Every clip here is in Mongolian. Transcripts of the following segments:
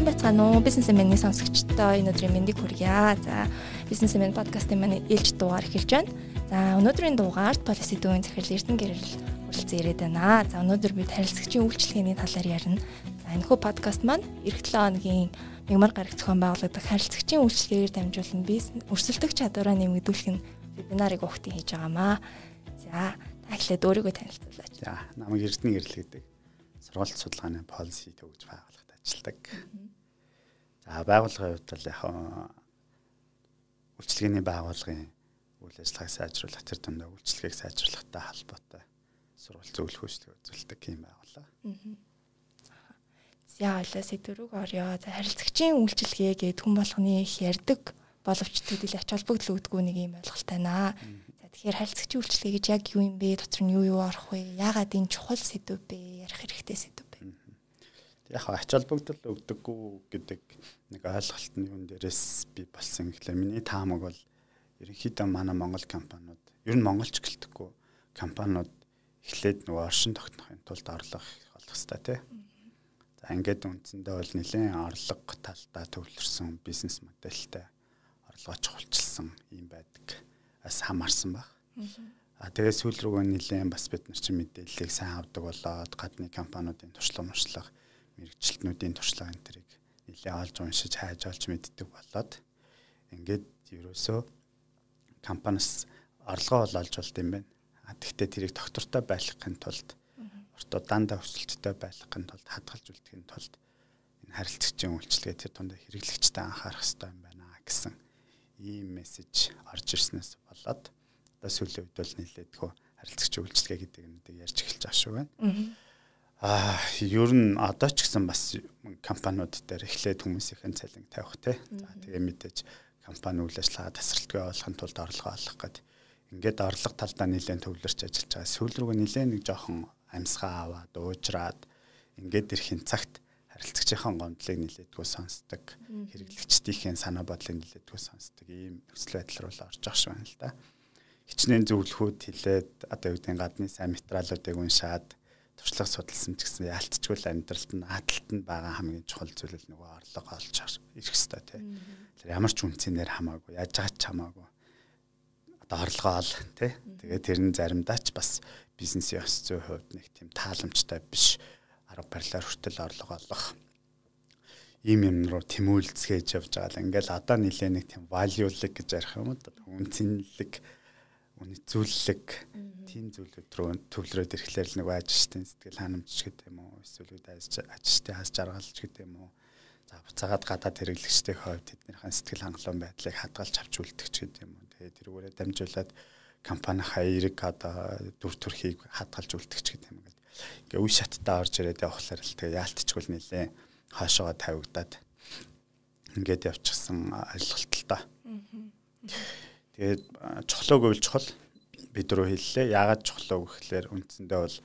сайн байцгаана уу? Бизнесмен-ийн сонсогчдоо энэ өдрийн мэндийг хүргье. За, бизнесмен подкастын маань ээлж дугаар эхэлж байна. За, өнөөдрийн дугаарт полиси дүүн захирал Эрдэнэ гэрэл хүрэлцэн ирээд байна. За, өнөөдөр бид харилцагчийн үйлчлэгээний талаар ярина. За, энэхүү подкаст маань эх 7 хоногийн мягмар гараг зохион байгуулагдах харилцагчийн үйлчлэгээр дамжуулан бизнес өрсөлдөх чадвараа нэмэгдүүлэх нь вебинарыг өгтөн хийж байгаамаа. За, та эхлээд өөрийгөө танилцуулаач. За, намайг Эрдэнэ гэрэл гэдэг сургууль судалгааны полиси төгж байгуулах ажилладаг. За байгууллагын хувьд бол яг үйлчлэгээний байгууллагын үйл ажиллагааг сайжруулах тэр тундаа үйлчлэгийг сайжруулахтай холбоотой сурвалж зөвлөх үйлчлэг үзүүлдэг юм байгууллага. За ойлоо сэдврүүг орё. За харилцагчийн үйлчлэгээ гэдэг хүн болгоны их ярддаг боловч төдийл ач холбогдол үүдгүй нэг юм ойлголт байна. За тэгэхээр харилцагчийн үйлчлэгээ гэж яг юу юм бэ? Дотор нь юу юу орох вэ? Яагаад энэ чухал сэдв бэ? Ярих хэрэгтэй сэдв яг ач холбогдол өгдөггүй гэдэг нэг ойлголт нь юун дээрээс би болсон гэхлээр миний таамаг бол ерөнхийдөө манай Монгол компаниуд ер нь монголч гэлтэхгүй компаниуд эхлээд нөгөө оршин тогтнохын тулд орлого олох хэрэгтэй тий. За ингээд үндсэндээ бол нэлээд орлого талдаа төвлөрсөн бизнес модельтэй орлогоо чухалчилсан юм байдаг. Бас хамаарсан баг. А тэгээ сүүл рүүгээ нэлээд бас бид нар чинь мэдээллийг сайн авдаг болоод гадны компаниудын туршлага муршлага мэрэгчлэтнүүдийн туршлага энэ төрийг нэлээ олж уншиж хайж олж мэддэг болоод ингээд ерөөсөө компаниас орлогоо бол олж болд юм байна. А тэгвэл тэрийг доктортой байлгахын тулд ортоо дандаа өсөлттэй байлгахын тулд хадгалж үлдэхин тулд энэ харилцагчийн үйлчлэгээ тэр тундаа хэрэглэгчтэй анхаарах хэрэгтэй юм байна гэсэн ийм мессеж орж ирснээс болоод одоо сүүлийн үед бол нэлээдгөө харилцагчийн үйлчлэгээ гэдэг юмнуудыг ярьж эхэлж байгаа шүү байна. Аа ер нь одоо ч гэсэн бас компаниуд дээр эхлээд хүмүүсийн цалин тавих те. За тэгээ мэдээж компани үйл ажиллагаа тасралтгүй болгохын тулд орлого олох гэдэг. Ингээд орлого талдаа нэлээд төвлөрч ажиллаж байгаа. Сүүл рүүгээ нэлээд нэг жоохон амьсгаа аваад уужраад ингээд ирэхин цагт харилцагчийн гомдлыг нэлээдгүй сонсдог. Хэрэглэгчдийн санаа бодлыг нэлээдгүй сонсдог. Ийм нөхцөл байдал руу орж байгаа шүү байна л да. Хичнээн зөвлөхүүд хилээд одоо юу гэдэг гадны сайн материалуудыг уншаад туршлага судалсан ч гэсэн яалтчгүй л амьдралд нь хадалт нь байгаа хамгийн чухал зүйл л нөгөө орлого олж ирэх хэрэгтэй тий. Тэр ямар ч үнцээр хамаагүй яаж байгаа ч хамаагүй. Одоо орлогоо ол тий. Тэгээд тэр нь заримдаа ч бас бизнесийн ёс зүйн хувьд нэг тийм тааламжтай биш. Арга барилаар хүртэл орлого олох. Ийм юм руу тэмүүлцгээж явж байгаа л ингээл одоо нилээ нэг тийм value-лэг гэж ярих юм уу? Үнцэнлэг үнэцүүлэг тийм зүйлүүд рүү төвлөрөөд ирэхлээр л нэг ажилчдын сэтгэл ханамж гэдэг юм уу эсвэл ажилчдын хас жаргалж гэдэг юм уу. За буцаагаад гадаад хэрэглэгчтэй хувьд тэднийхэн сэтгэл хангалуун байдлыг хадгалж авч үлдэх гэдэг юм уу. Тэгээ тэрүүгээрээ дамжуулаад компани хаярыг одоо дүр төрхийг хадгалж үлдэх гэдэг юм ингээд ингээ үе шаттаа орж ирээд явахлаар л тэгээ яалтчгүй нэлээ хаашаага тавигдаад ингээд явчихсан ойлголт л та. Тэгээд чухлыг үйл чухал бид рүү хэллээ. Яагаад чухлаа гэхлээр үндсэндээ бол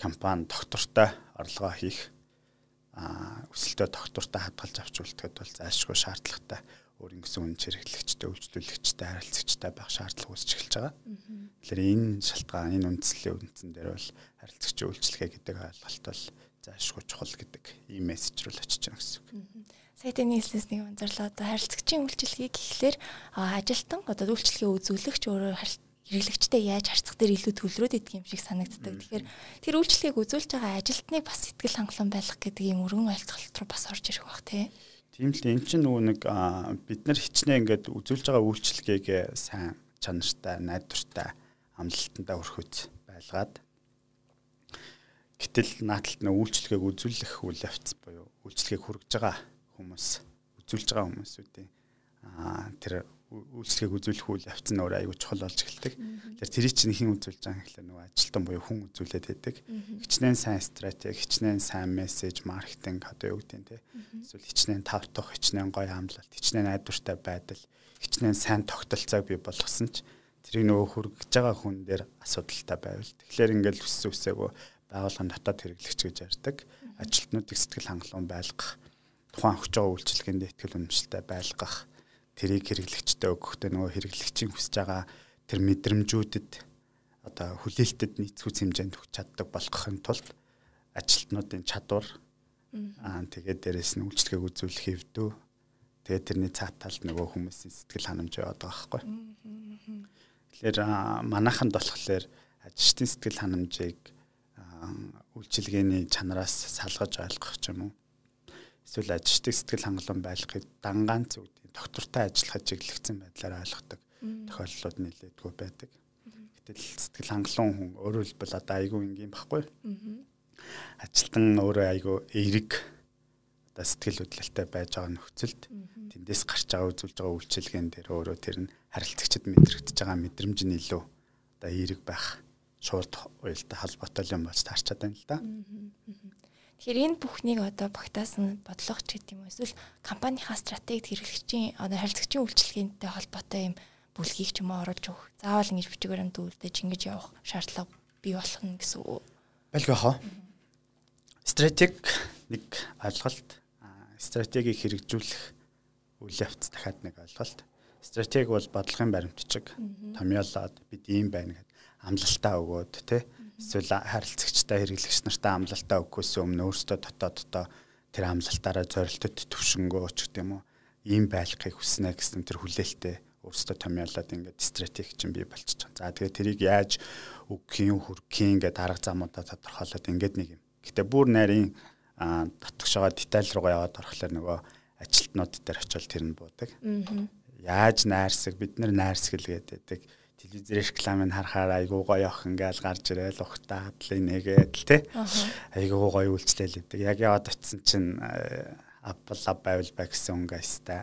компани доктортой орлогоо хийх өсөлтөө доктортой хадгалж авч үлдэхэд бол зайлшгүй шаардлагатай өөрийн гэсэн үн хэрэглэгчтэй үйлчлүүлэгчтэй харилцагчтай байх шаардлага үүсч эхэлж байгаа. Тэгэхээр энэ шалтгаан энэ үндслийн үндсэн дээр бол харилцагчийн үйлчлэгээ гэдэг ойлголт бол зайлшгүй чухал гэдэг ийм мессеж рүү л очиж байгаа гэсэн үг сайтын нийлснээс нэг анзаарлаа одоо харилцагчийн үйлчилгээ гэхлээр ажилтан одоо үйлчилгээ үзүүлэгч өөрөө хэрэглэгчтэй яаж харьцах дээр илүү төлрөөд идэх юм шиг санагддаг. Тэгэхээр тэр үйлчлэгийг үзүүлж байгаа ажилтныг бас сэтгэл хангалуун байлгах гэдэг юм өргөн ойлголт руу бас орж ирэх бах тий. Тийм л эн чинь нөгөө нэг бид нар хичнээн ингээд үзүүлж байгаа үйлчлэгийг сайн чанартай, найдвартай, амлалтандаа өрхөц байлгаад гэтэл нааталт нэг үйлчлэгийг үзүүлэх үйл явц буюу үйлчлэгийг хүргэж байгаа хүмүүс үзүүлж байгаа хүмүүсүүдийн аа тэр үйлчлэгийг үзүүлэх үйл явц нь өөр аягүй чухал болж эхэлдэг. Тэгэхээр тэрийг чинь хэн үзүүлж байгаа юм гэхлээр нөгөө ажилтан буюу хүн үзүүлээд байдаг. Хичнээн сайн стратеги, хичнээн сайн мессеж, маркетинг одоо юу гэдэг нь те. Эсвэл хичнээн тавтах, хичнээн гоё амлалт, хичнээн айдвартай байдал, хичнээн сайн тогтолцоог бий болгосон ч тэрийг нөгөө хүргэж байгаа хүн дээр асуудалтай байвал. Тэгэхээр ингээл өссөн үсээгөө байгууллагын дотоод хэрэглэгч гэж ярьдаг. Ажилтнуудыг сэтгэл хангалуун байлгах тухайн өгч байгаа үйлчилгээнд ихтгэл үнэмшилтэй байлгах тэрийг хэрэглэгчтэй өгөхдөө нөгөө хэрэглэгчийн хүсэж байгаа тэр мэдрэмжүүдэд одоо хүлээлтэд нийцхүүц хэмжээнд өгч чаддаг болгохын тулд ажилтнуудын чадвар Аа тэгээд дээрэс нь үйлчлэгийг үзүүлэх хэвдүү. Тэгээд тэрний цаат талд нөгөө хүмүүсийн сэтгэл ханамж яваад байгаа байхгүй. Тэгэхээр манайханд болохоор ажилчдын сэтгэл ханамжийг үйлчилгээний чанараас салгаж ойлгох юм уу. Эсвэл ажилчдын сэтгэл хангалуун байлгахыг дангаан зүгдийн доктортой ажиллахад чиглэгдсэн байдлаар ойлгодог тохиолдлууд нэлээдгүй байдаг. Гэтэл сэтгэл хангалуун хүн өөрөөр хэлбэл одоо айгүй энгийн баггүй. Ажилтан өөрөө айгүй эерэг одоо сэтгэл хөдлөлтөй байж байгаа нөхцөлд тэндээс гарч байгаа үзүүлж байгаа үйлчилгээнд тэр өөрөө тэр нь харилцагчид мэдрэгдэж байгаа мэдрэмж нь илүү одоо эерэг байх шууд уялдаа холбоотой юм болж таарчаад байна л да. Тэгэхээр энэ бүхнийг одоо багтаасан бодлого ч гэдэг юм эсвэл компанийнхаа стратегид хэрэглэгчийн одоо харилцагчийн үйлчилгээтэй холбоотой юм бүлгийг ч юм уу оруулж өгөх. Заавал ингэж бичгээр юм дүүлдэж ингэж явах шаардлага бий болох нь гэсэн үг. Байлгүй хаа. Стратеги нэг ойлголт, стратегийг хэрэгжүүлэх үйл явц дахиад нэг ойлголт. Стратеги бол бодлогын баримтчиг. Томьёолоод бид ийм байна гэд амлалтаа өгөөд тий эсвэл харилцагчтай хэрэглэгч нартай амлалтаа өгөхөөс өмнө өөрсдөө дотооддоо тэр амлалтаараа зорилтод төвшнгөө ч гэдэг юм уу ийм байлгахыг хүснэ гэсэн тэр хүлээлттэй өөрсдөө томьёолоод ингээд стратеги чинь бий болчих. За тэгээ тэрийг яаж өгөхийн хүргэхийн ингээд арга замуудаа тодорхойлоод ингээд нэг юм. Гэтэ бүр нарийн татгшгаа деталь руугаа яваад орохлоор нөгөө ажилтнууд дээр очивол тэр нь буудаг. Яаж найрсаг бид нар найрсгэл гэдэг телевизээр рекламыг харахаар айгуу гоё ох ингээл гарч ирээл ухтаа хадлын нэгээд л тий. Айгуу гоё үйлчлэл өгдөг. Яг яваад очисон чинь Apple Lab байвал бай гэсэн өнгөстэй.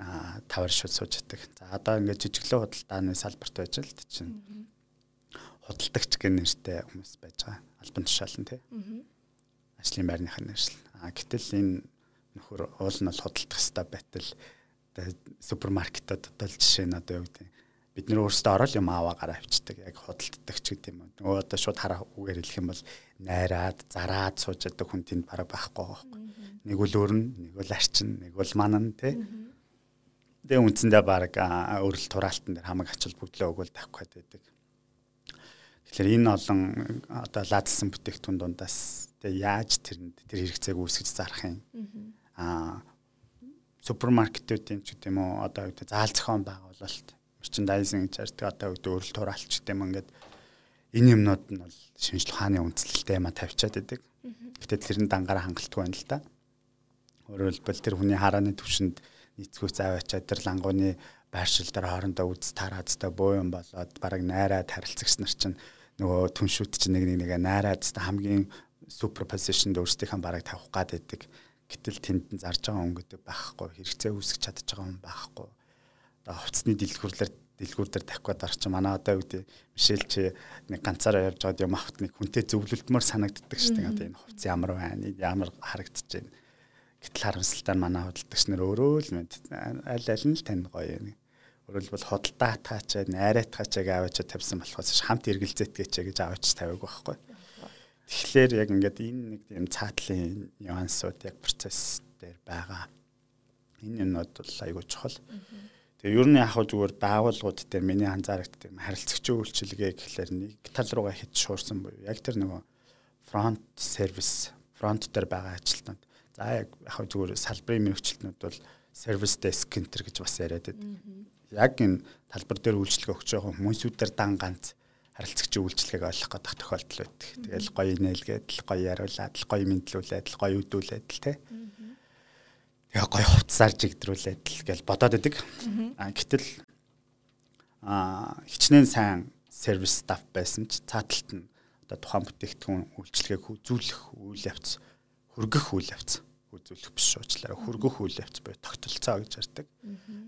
Аа тавар шууд сууж ятдаг. За одоо ингээд жижиглэн худалдааны салбарт байж л чинь худалдагч гэх нэртэй хүмүүс байж байгаа. Албан тушаалan тий. Ажлын байрных нь нэршил. Аа гэтэл энэ нөхөр уул нь бол худалдах хэвээр байтал супермаркетад одоо жишээ нь одоо юу гэдэг бид нэр өөрсдөө орол юм аваа гараа авчдаг яг худалддаг ч гэдэг юм. Нөгөө одоо шууд хараа үгээр хэлэх юм бол найраад зараад сууж байдаг хүн тэнд бараг байхгүй байхгүй. Нэг үл өөрн, нэг үл арчин, нэг үл манан тий. Тэгээ үндсэндээ бараг өрөл тураалтан дээр хамаг ачаал бүгдлээ өгөөл тавих гэдэг. Тэгэхээр энэ олон одоо лаадсан бүтээгдэхүүн дундаас тэгээ яаж тэрэнд тэр хэрэгцээг үүсгэж зарах юм. Аа супермаркетуудын ч гэдэм үү одоо заал зохион байгуулалт merchandising гэж ярьдаг одоо үүд өрөл тураалч гэдэг юм ингээд энэ юмнууд нь бол шинжлэх ухааны үндэслэлтэй юм а тавьчаад байдаг. Гэтэ тэр нь дангаараа хангалтгүй байна л да. Өөрөөр хэлбэл тэр хүний харааны төвшөнд нийцгүүц аваачаад тэр лангууны байршил дээр хоорондоо үз тараадтай боо юм болоод бараг найраад харилцагч нар чинь нөгөө түншүүд чинь нэг нэг нэг найраад хамгийн супер позишнд өөрсдийнхээ бараг тавих гад байдаг. Гэтэл тэнд нь зарж байгаа хүн гэдэг байхгүй хэрэгцээ үүсгэж чадчих байгаа хүн байхгүй хувцсны дэлгүүрлэр дэлгүүр дээр тавих гээд орчих манай одоо үүдээ Мишель чи нэг ганцаараа явж байгаад юм авт нэг хүнтэй зөвлөлдмөр санагддаг шүү дээ. Одоо энэ хувцс ямар байна? Ямар харагдаж байна? Гэтэл харамсалтай манай худалдагч нар өөрөө л мэд аль аль нь л тань гоё юм. Өөрөөр бол худалдаа хатгаач, найраатгаач аваач тавьсан болохоос хамт эргэлзээтгэж гэж аваач тавиаг байхгүй. Тэгэхээр яг ингээд энэ нэг юм цаатлын нюансууд яг процесс дээр байгаа. Энэ юмнууд бол айгүй чухал. Тэгээ ер нь яг хөө зүгээр байгууллагууд дээр миний анзаарэгддэг юм харилцагчийн үйлчилгээ гэхлээр нэг тал руугаа хит шуурсан буюу яг тэр нөгөө фронт сервис фронт дээр байгаа ажилтнууд. За яг яг хөө зүгээр салбарын мэрэгчлэтнүүд бол сервис деск центр гэж бас яриад байдаг. Яг энэ талбар дээр үйлчилгээ өгч байгаа хүмүүсүүдээр дан ганц харилцагчийн үйлчилгээг ойлгох гэдэг тохиолдол байдаг. Тэгэл гоё нээлгээд л гоё яриулаад л гоё мэдлүүлээд л гоё өдүүлээд л тий яг гоё хувцсаар жигдрүүлээд л гэж бодоод идэг. А гэтэл а хичнээн сайн сервис стаф байсан ч цааталт нь одоо тухайн бүтээгдэхүүн үйлчлэгийг үзүүлэх үйл явц хөргөх үйл явц үзүүлэх биш уучлаарай хөргөх үйл явц буюу тогтолцоо гэж ярьдаг.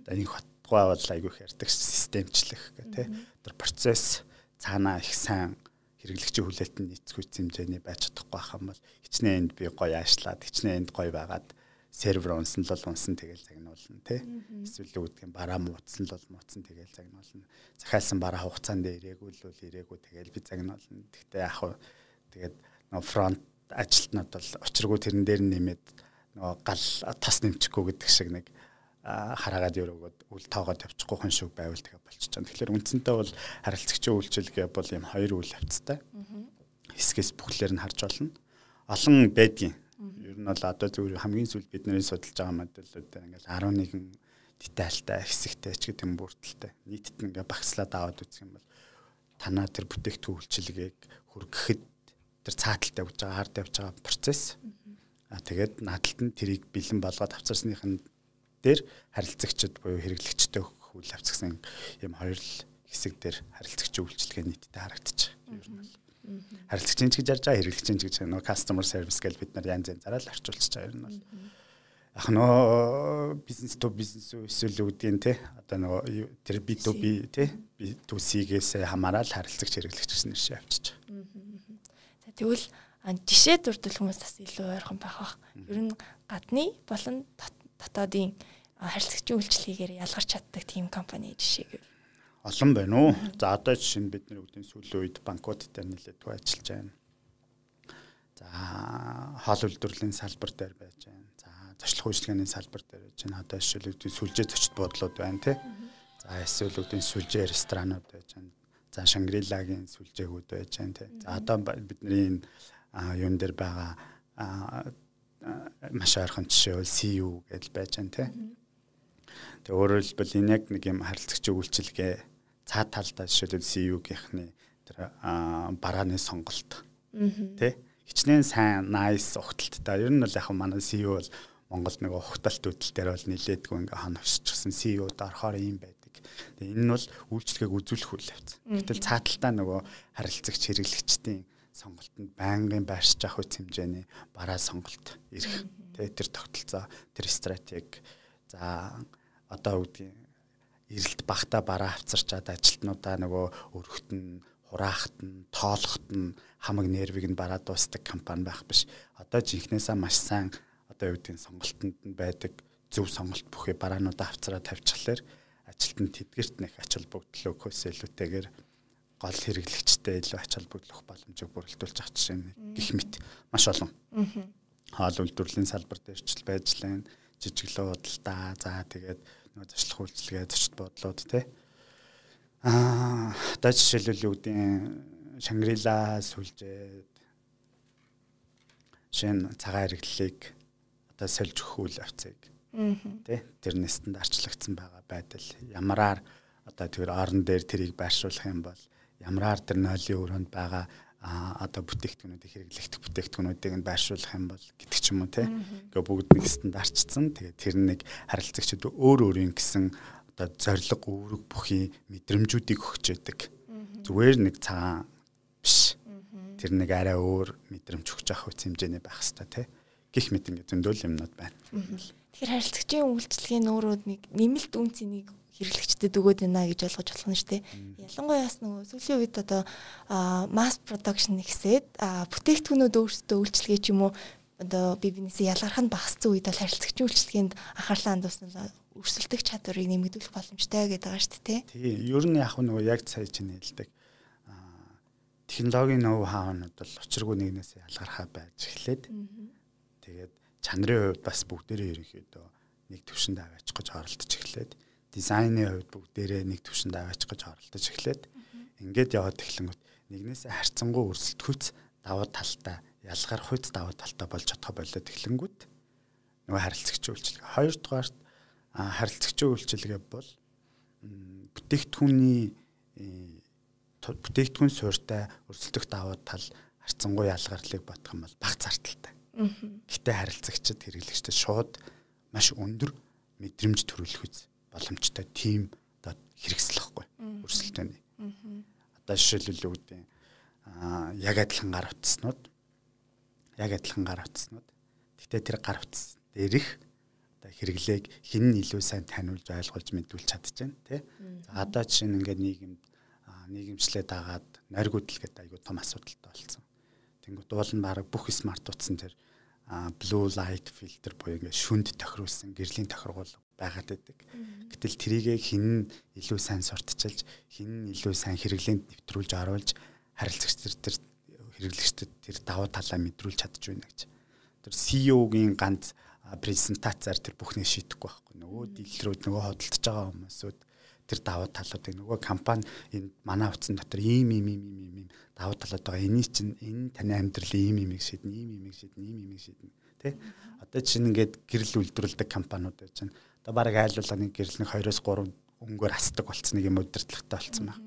Одоо энэ хотгой бол айгүй их ярьдаг системчлэх гэх тээ. Тэр процесс цаанаа их сайн хэрэглэгчийн хүлээлтэнд нийцгүүц хэмжээний байж чадахгүй байх юм бол хичнээн энд би гоё аашлаад хичнээн энд гоё байгаад сервер унсан л унсан тэгэл загнуулна тий. Эсвэл үүдг юм бараа мууцсан л мууцсан тэгэл загнуулна. Захиалсан бараа хугацаанд ирээгүй л бол ирээгүй тэгэл би загнуулна. Гэхдээ яг хуу тэгээд нөө фронт ажилтнууд бол очиргүй тэрэн дээр нэмээд нөгөө гал тас нэмчихгүй гэдэг шиг нэг хараагаад өрөөгөөд үл тоогоод явчихгүй хүн шиг байвал тэгээ болчих чам. Тэгэхээр үндсэнтэй бол харилцагчийн үйлчилгээ бол юм хоёр үйл явцтай. Хэсгээс бүхлээр нь харж болно. Олон байдгийн нь бол одоо зөвхөн хамгийн сүүл бидний судалж байгаа модельүүд ингээл 11 детальтай хэсэгтэй ч гэдэг юм бүрдэлтэй. Нийтэд ингээ багслаад аваад үзэх юм бол танаа тэр бүтээгдэхүүн үйлчилгээг хүргэхэд тэр цааталтай явж байгаа хард явж байгаа процесс. А тэгээд наадталд нь тэрийг бэлэн болгоод авцарсныхын дээр харилцагчд буюу хэрэглэгчтэй хүл авцгсан юм хоёр хэсэг дээр харилцагчийн үйлчилгээ нийтдээ харагдчих. Ер нь бол харилцагчийн ч гэж ярьж байгаа хэрэглэгчийн ч гэж нөгөө customer service гэж бид нар янз янзаараа л орчуулчих байгаа нь бол. Яг нөө бизнес то бизнес эсвэл үүдийн те одоо нөгөө тэр B2B те B2C-гээс хамаарал харилцагч хэрэглэгч гэсэн нэршээ авчиж байгаа. Тэгвэл жишээ дурдвал хүмүүс бас илүү ойрхон байх бах. Ер нь гадны болон дотоодын харилцагчийн үйлчлэгээр ялгарч чаддаг тийм компани жишээ гэв. Олон байна уу? За одоо жишээ нь бидний үүдийн сүүлийн үед банкуд дээр нэлээд туу ажиллаж байна. За хоол үйлдвэрлэлийн салбар дээр байж байна зочлох үйлчлэгээний салбар дээр чинь одоо жишээлбэл сүлжээ зочд буудлууд байна тий. За эсвэл үүдийн сүлжээ ресторанууд байж байна. За Шангрилагийн сүлжээгүүд байж байна тий. За одоо бидний юун дээр байгаа маш ойрхон жишээ бол CU гэдэл байж байна тий. Тэгээ өөрөөр хэлбэл энэ яг нэг юм харилцагчийн үйлчилгээ цаад талдаа жишээлбэл CU-гийнхний тэр барааны сонголт тий хичнээн сайн nice ухталттай. Ер нь бол яг манай CEO бол Монголд нөгөө ухталт хөдөл дээр бол нилээдгүй ингээ хоногсчихсан CEO-д орохоор юм байдаг. Тэгээ энэ нь бол үйлчлэгийг үзүүлэх үйл явц. Гэтэл цааталтаа нөгөө харилцагч хэрэглэгчдийн сонголтод байнгын байршиж авах үс хэмжээний бараа сонголт ирэх. Тэгээ тэр тогтолцоо, тэр стратеги за одоо үүдгийн эрэлт багта бараа авцарчаад ажилтнуудаа нөгөө өргөхт нь хураахт нь тоолохт нь хамаг нервийг нь бараа дуустдаг компани байх биш. Одоо жинхнээсээ маш сайн одоо юу гэдгийг сонголтонд нь байдаг зөв сонголт бүхий бараануудаа авцраа тавьчихлаар ажилтнад тэдгэрт нэг ач холбогдол өгөхөөс илүүтэйгээр гол хэрэглэгчтэй илүү ач холбогдох боломжийг бүрэлдүүлж авах жишээ гих мэт маш олон. Хоол үйлдвэрлэлийн салбар дээр ч байж лэн жижиглөө худалдаа за тэгээд нөгөө зочлох үйлчилгээ зочд бодлууд те. Аа одоо жишээлбэл гэдгийг Шангрила сүлжээд шин цагаан хэрэглэлийг одоо сольж өгөх үйл явцыг тий тэрний стандартчлагдсан байгаа байдал. Ямараар одоо тэр орон дээр тэрийг байршуулах юм бол ямараар тэр нойлын өрөөнд байгаа одоо бүтээгдэхүүнүүдийг хэрэглэх бүтээгдэхүүнүүдийг нь байршуулах юм бол гэдэг ч юм уу тий. Ингээ бүгд нэг стандартчсан. Тэгээд тэр нэг харилцагчид өөр өөрийн гэсэн одоо зориг үүрэг бүхий мэдрэмжүүдийг өгч яадаг. Зүгээр нэг цагаан биш. Тэр нэг арай өөр мэдрэмж өгч авах үс хэмжээний байх хэвээр тий гих мэт ингээд зөндөл юмнууд байна. Тэгэхээр харилцагчийн үйлчлэгээ нөөрөө нэг нэмэлт үн цэнийг хэрэглэгчдэд өгөөд байна гэж ойлгож болох нь шүү дээ. Ялангуяа бас нөгөө сүүлийн үед одоо масс production гэсээд бүтээгдэхүүнүүд өөрсдөө үйлчлэгээ ч юм уу одоо бие биенээсээ ялгарх нь багассан үед бол харилцагчийн үйлчлэгээнд анхаарлаа хандуулсан өрсөлдөх чадварыг нэмэгдүүлэх боломжтой гэдэг байгаа шүү дээ. Тий. Ер нь яг нөгөө яг сая чинь хэлдэг. Технологийн ноу хаанууд бол учиргүй нэгнээс ялгархаа байж эхлээд Тэгээд чанарын хувьд бас бүгдээрээ ерөнхийдөө нэг төвшөнд аваачих гэж оролдож эхлээд дизайны хувьд бүгдээрээ нэг төвшөнд аваачих гэж оролдож эхлээд ингээд яваад эхлэнгүүт нэгнээсээ харьцангуй өрсөлдөхүйц давуу талтай ялгарх үйц давуу талтай болж чадах болоод эхлэнгүүт нөгөө харилцагчийн үйлчилгээ. Хоёрдугаарт харилцагчийн үйлчилгээ бол бүтээгдэхүүний бүтээгдэхүүн суурьтай өрсөлдөх давуу тал харьцангуй ялгарлыг бодох юм бол бага зарталтай. Гэтэ харилцагчид хэрэглэгчдэд шууд маш өндөр мэдрэмж төрүүлэх үз боломжтой тийм одоо хэрэгсэл واخгүй өрсөлдөөний. Одоо жишээлбэл үүдэн аа яг адилхан гар утаснууд яг адилхан гар утаснууд гэхдээ тэр гар утас дээрх одоо хэрэглээг хэн нь илүү сайн таниулж ойлгуулж мэдүүлж чадчихээн тий. За одоо жишээ нь ингээд нийгэм нийгэмчлээ дагаад нойргуудл гэдэг айгүй том асуудалтай болсон. Тэнгүүд уул нь баг бүх смарт утсан тэр blue light filter буюу ингээд шүнд тохируулсан гэрлийн тохиргуул байгаад байдаг. Гэтэл трийгээ хин илүү сайн сурталчилж, хин илүү сайн хэрэглээнд нэвтрүүлж оруулж харилцагч тэр хэрэглэгчдэд тэр давуу талаа мэдрүүлж чадж байна гэж. Тэр CEO-гийн ганц презентацаар тэр бүхнийг шийдэхгүй байхгүй. Нөгөө дилрүүд нөгөө хөдөлж байгаа хүмүүсүүд тэр давуу талуудыг нөгөө компани энэ манай утсан дотор ийм ийм ийм ийм ийм давуу талууд байгаа. Эний чинь энэ таны амьдралын ийм ийм шийдэн, ийм ийм шийдэн, ийм ийм шийдэн тий. Одоо чинь ингээд гэрэл үйлдвэрлэдэг компаниуд байж байна. Одоо баг айлуулга нэг гэрэл нэг 2-оос 3 өнгөөр хасдаг болцсон нэг юм удирдлагатай болцсон байна.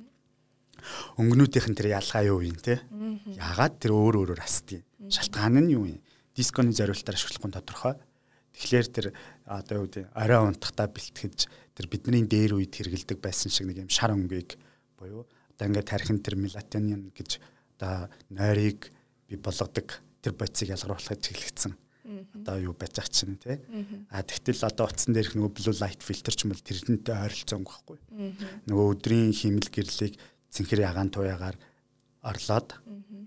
Өнгөнүүдийнх нь тэр ялгаа юу юм те? Ягаад тэр өөр өөрөөр хасдгийг. Шалтгаан нь юу юм? Дисконы зориултаар ашиглахгүй тодорхой. Тэгэхээр тэр одоо юу гэдэг орой унтахтаа бэлтгэж тэр бидний дээр үед хэрэгэлдэг байсан шиг нэг юм шар өнгийг буюу одоо ингээд тархин тэр мелатонин гэж одоо нойрыг би болгодог тэр бодисыг ялгаруулахад чиглэгдсэн. Одоо юу байж ах чинь тий. А тэгтэл одоо утсан дээрх нөгөө blue light filter ч юм бол тэрнтэй ойролцоон байхгүй. Нөгөө өдрийн химэл гэрлийг цэнхэр ягаан туяагаар орлоод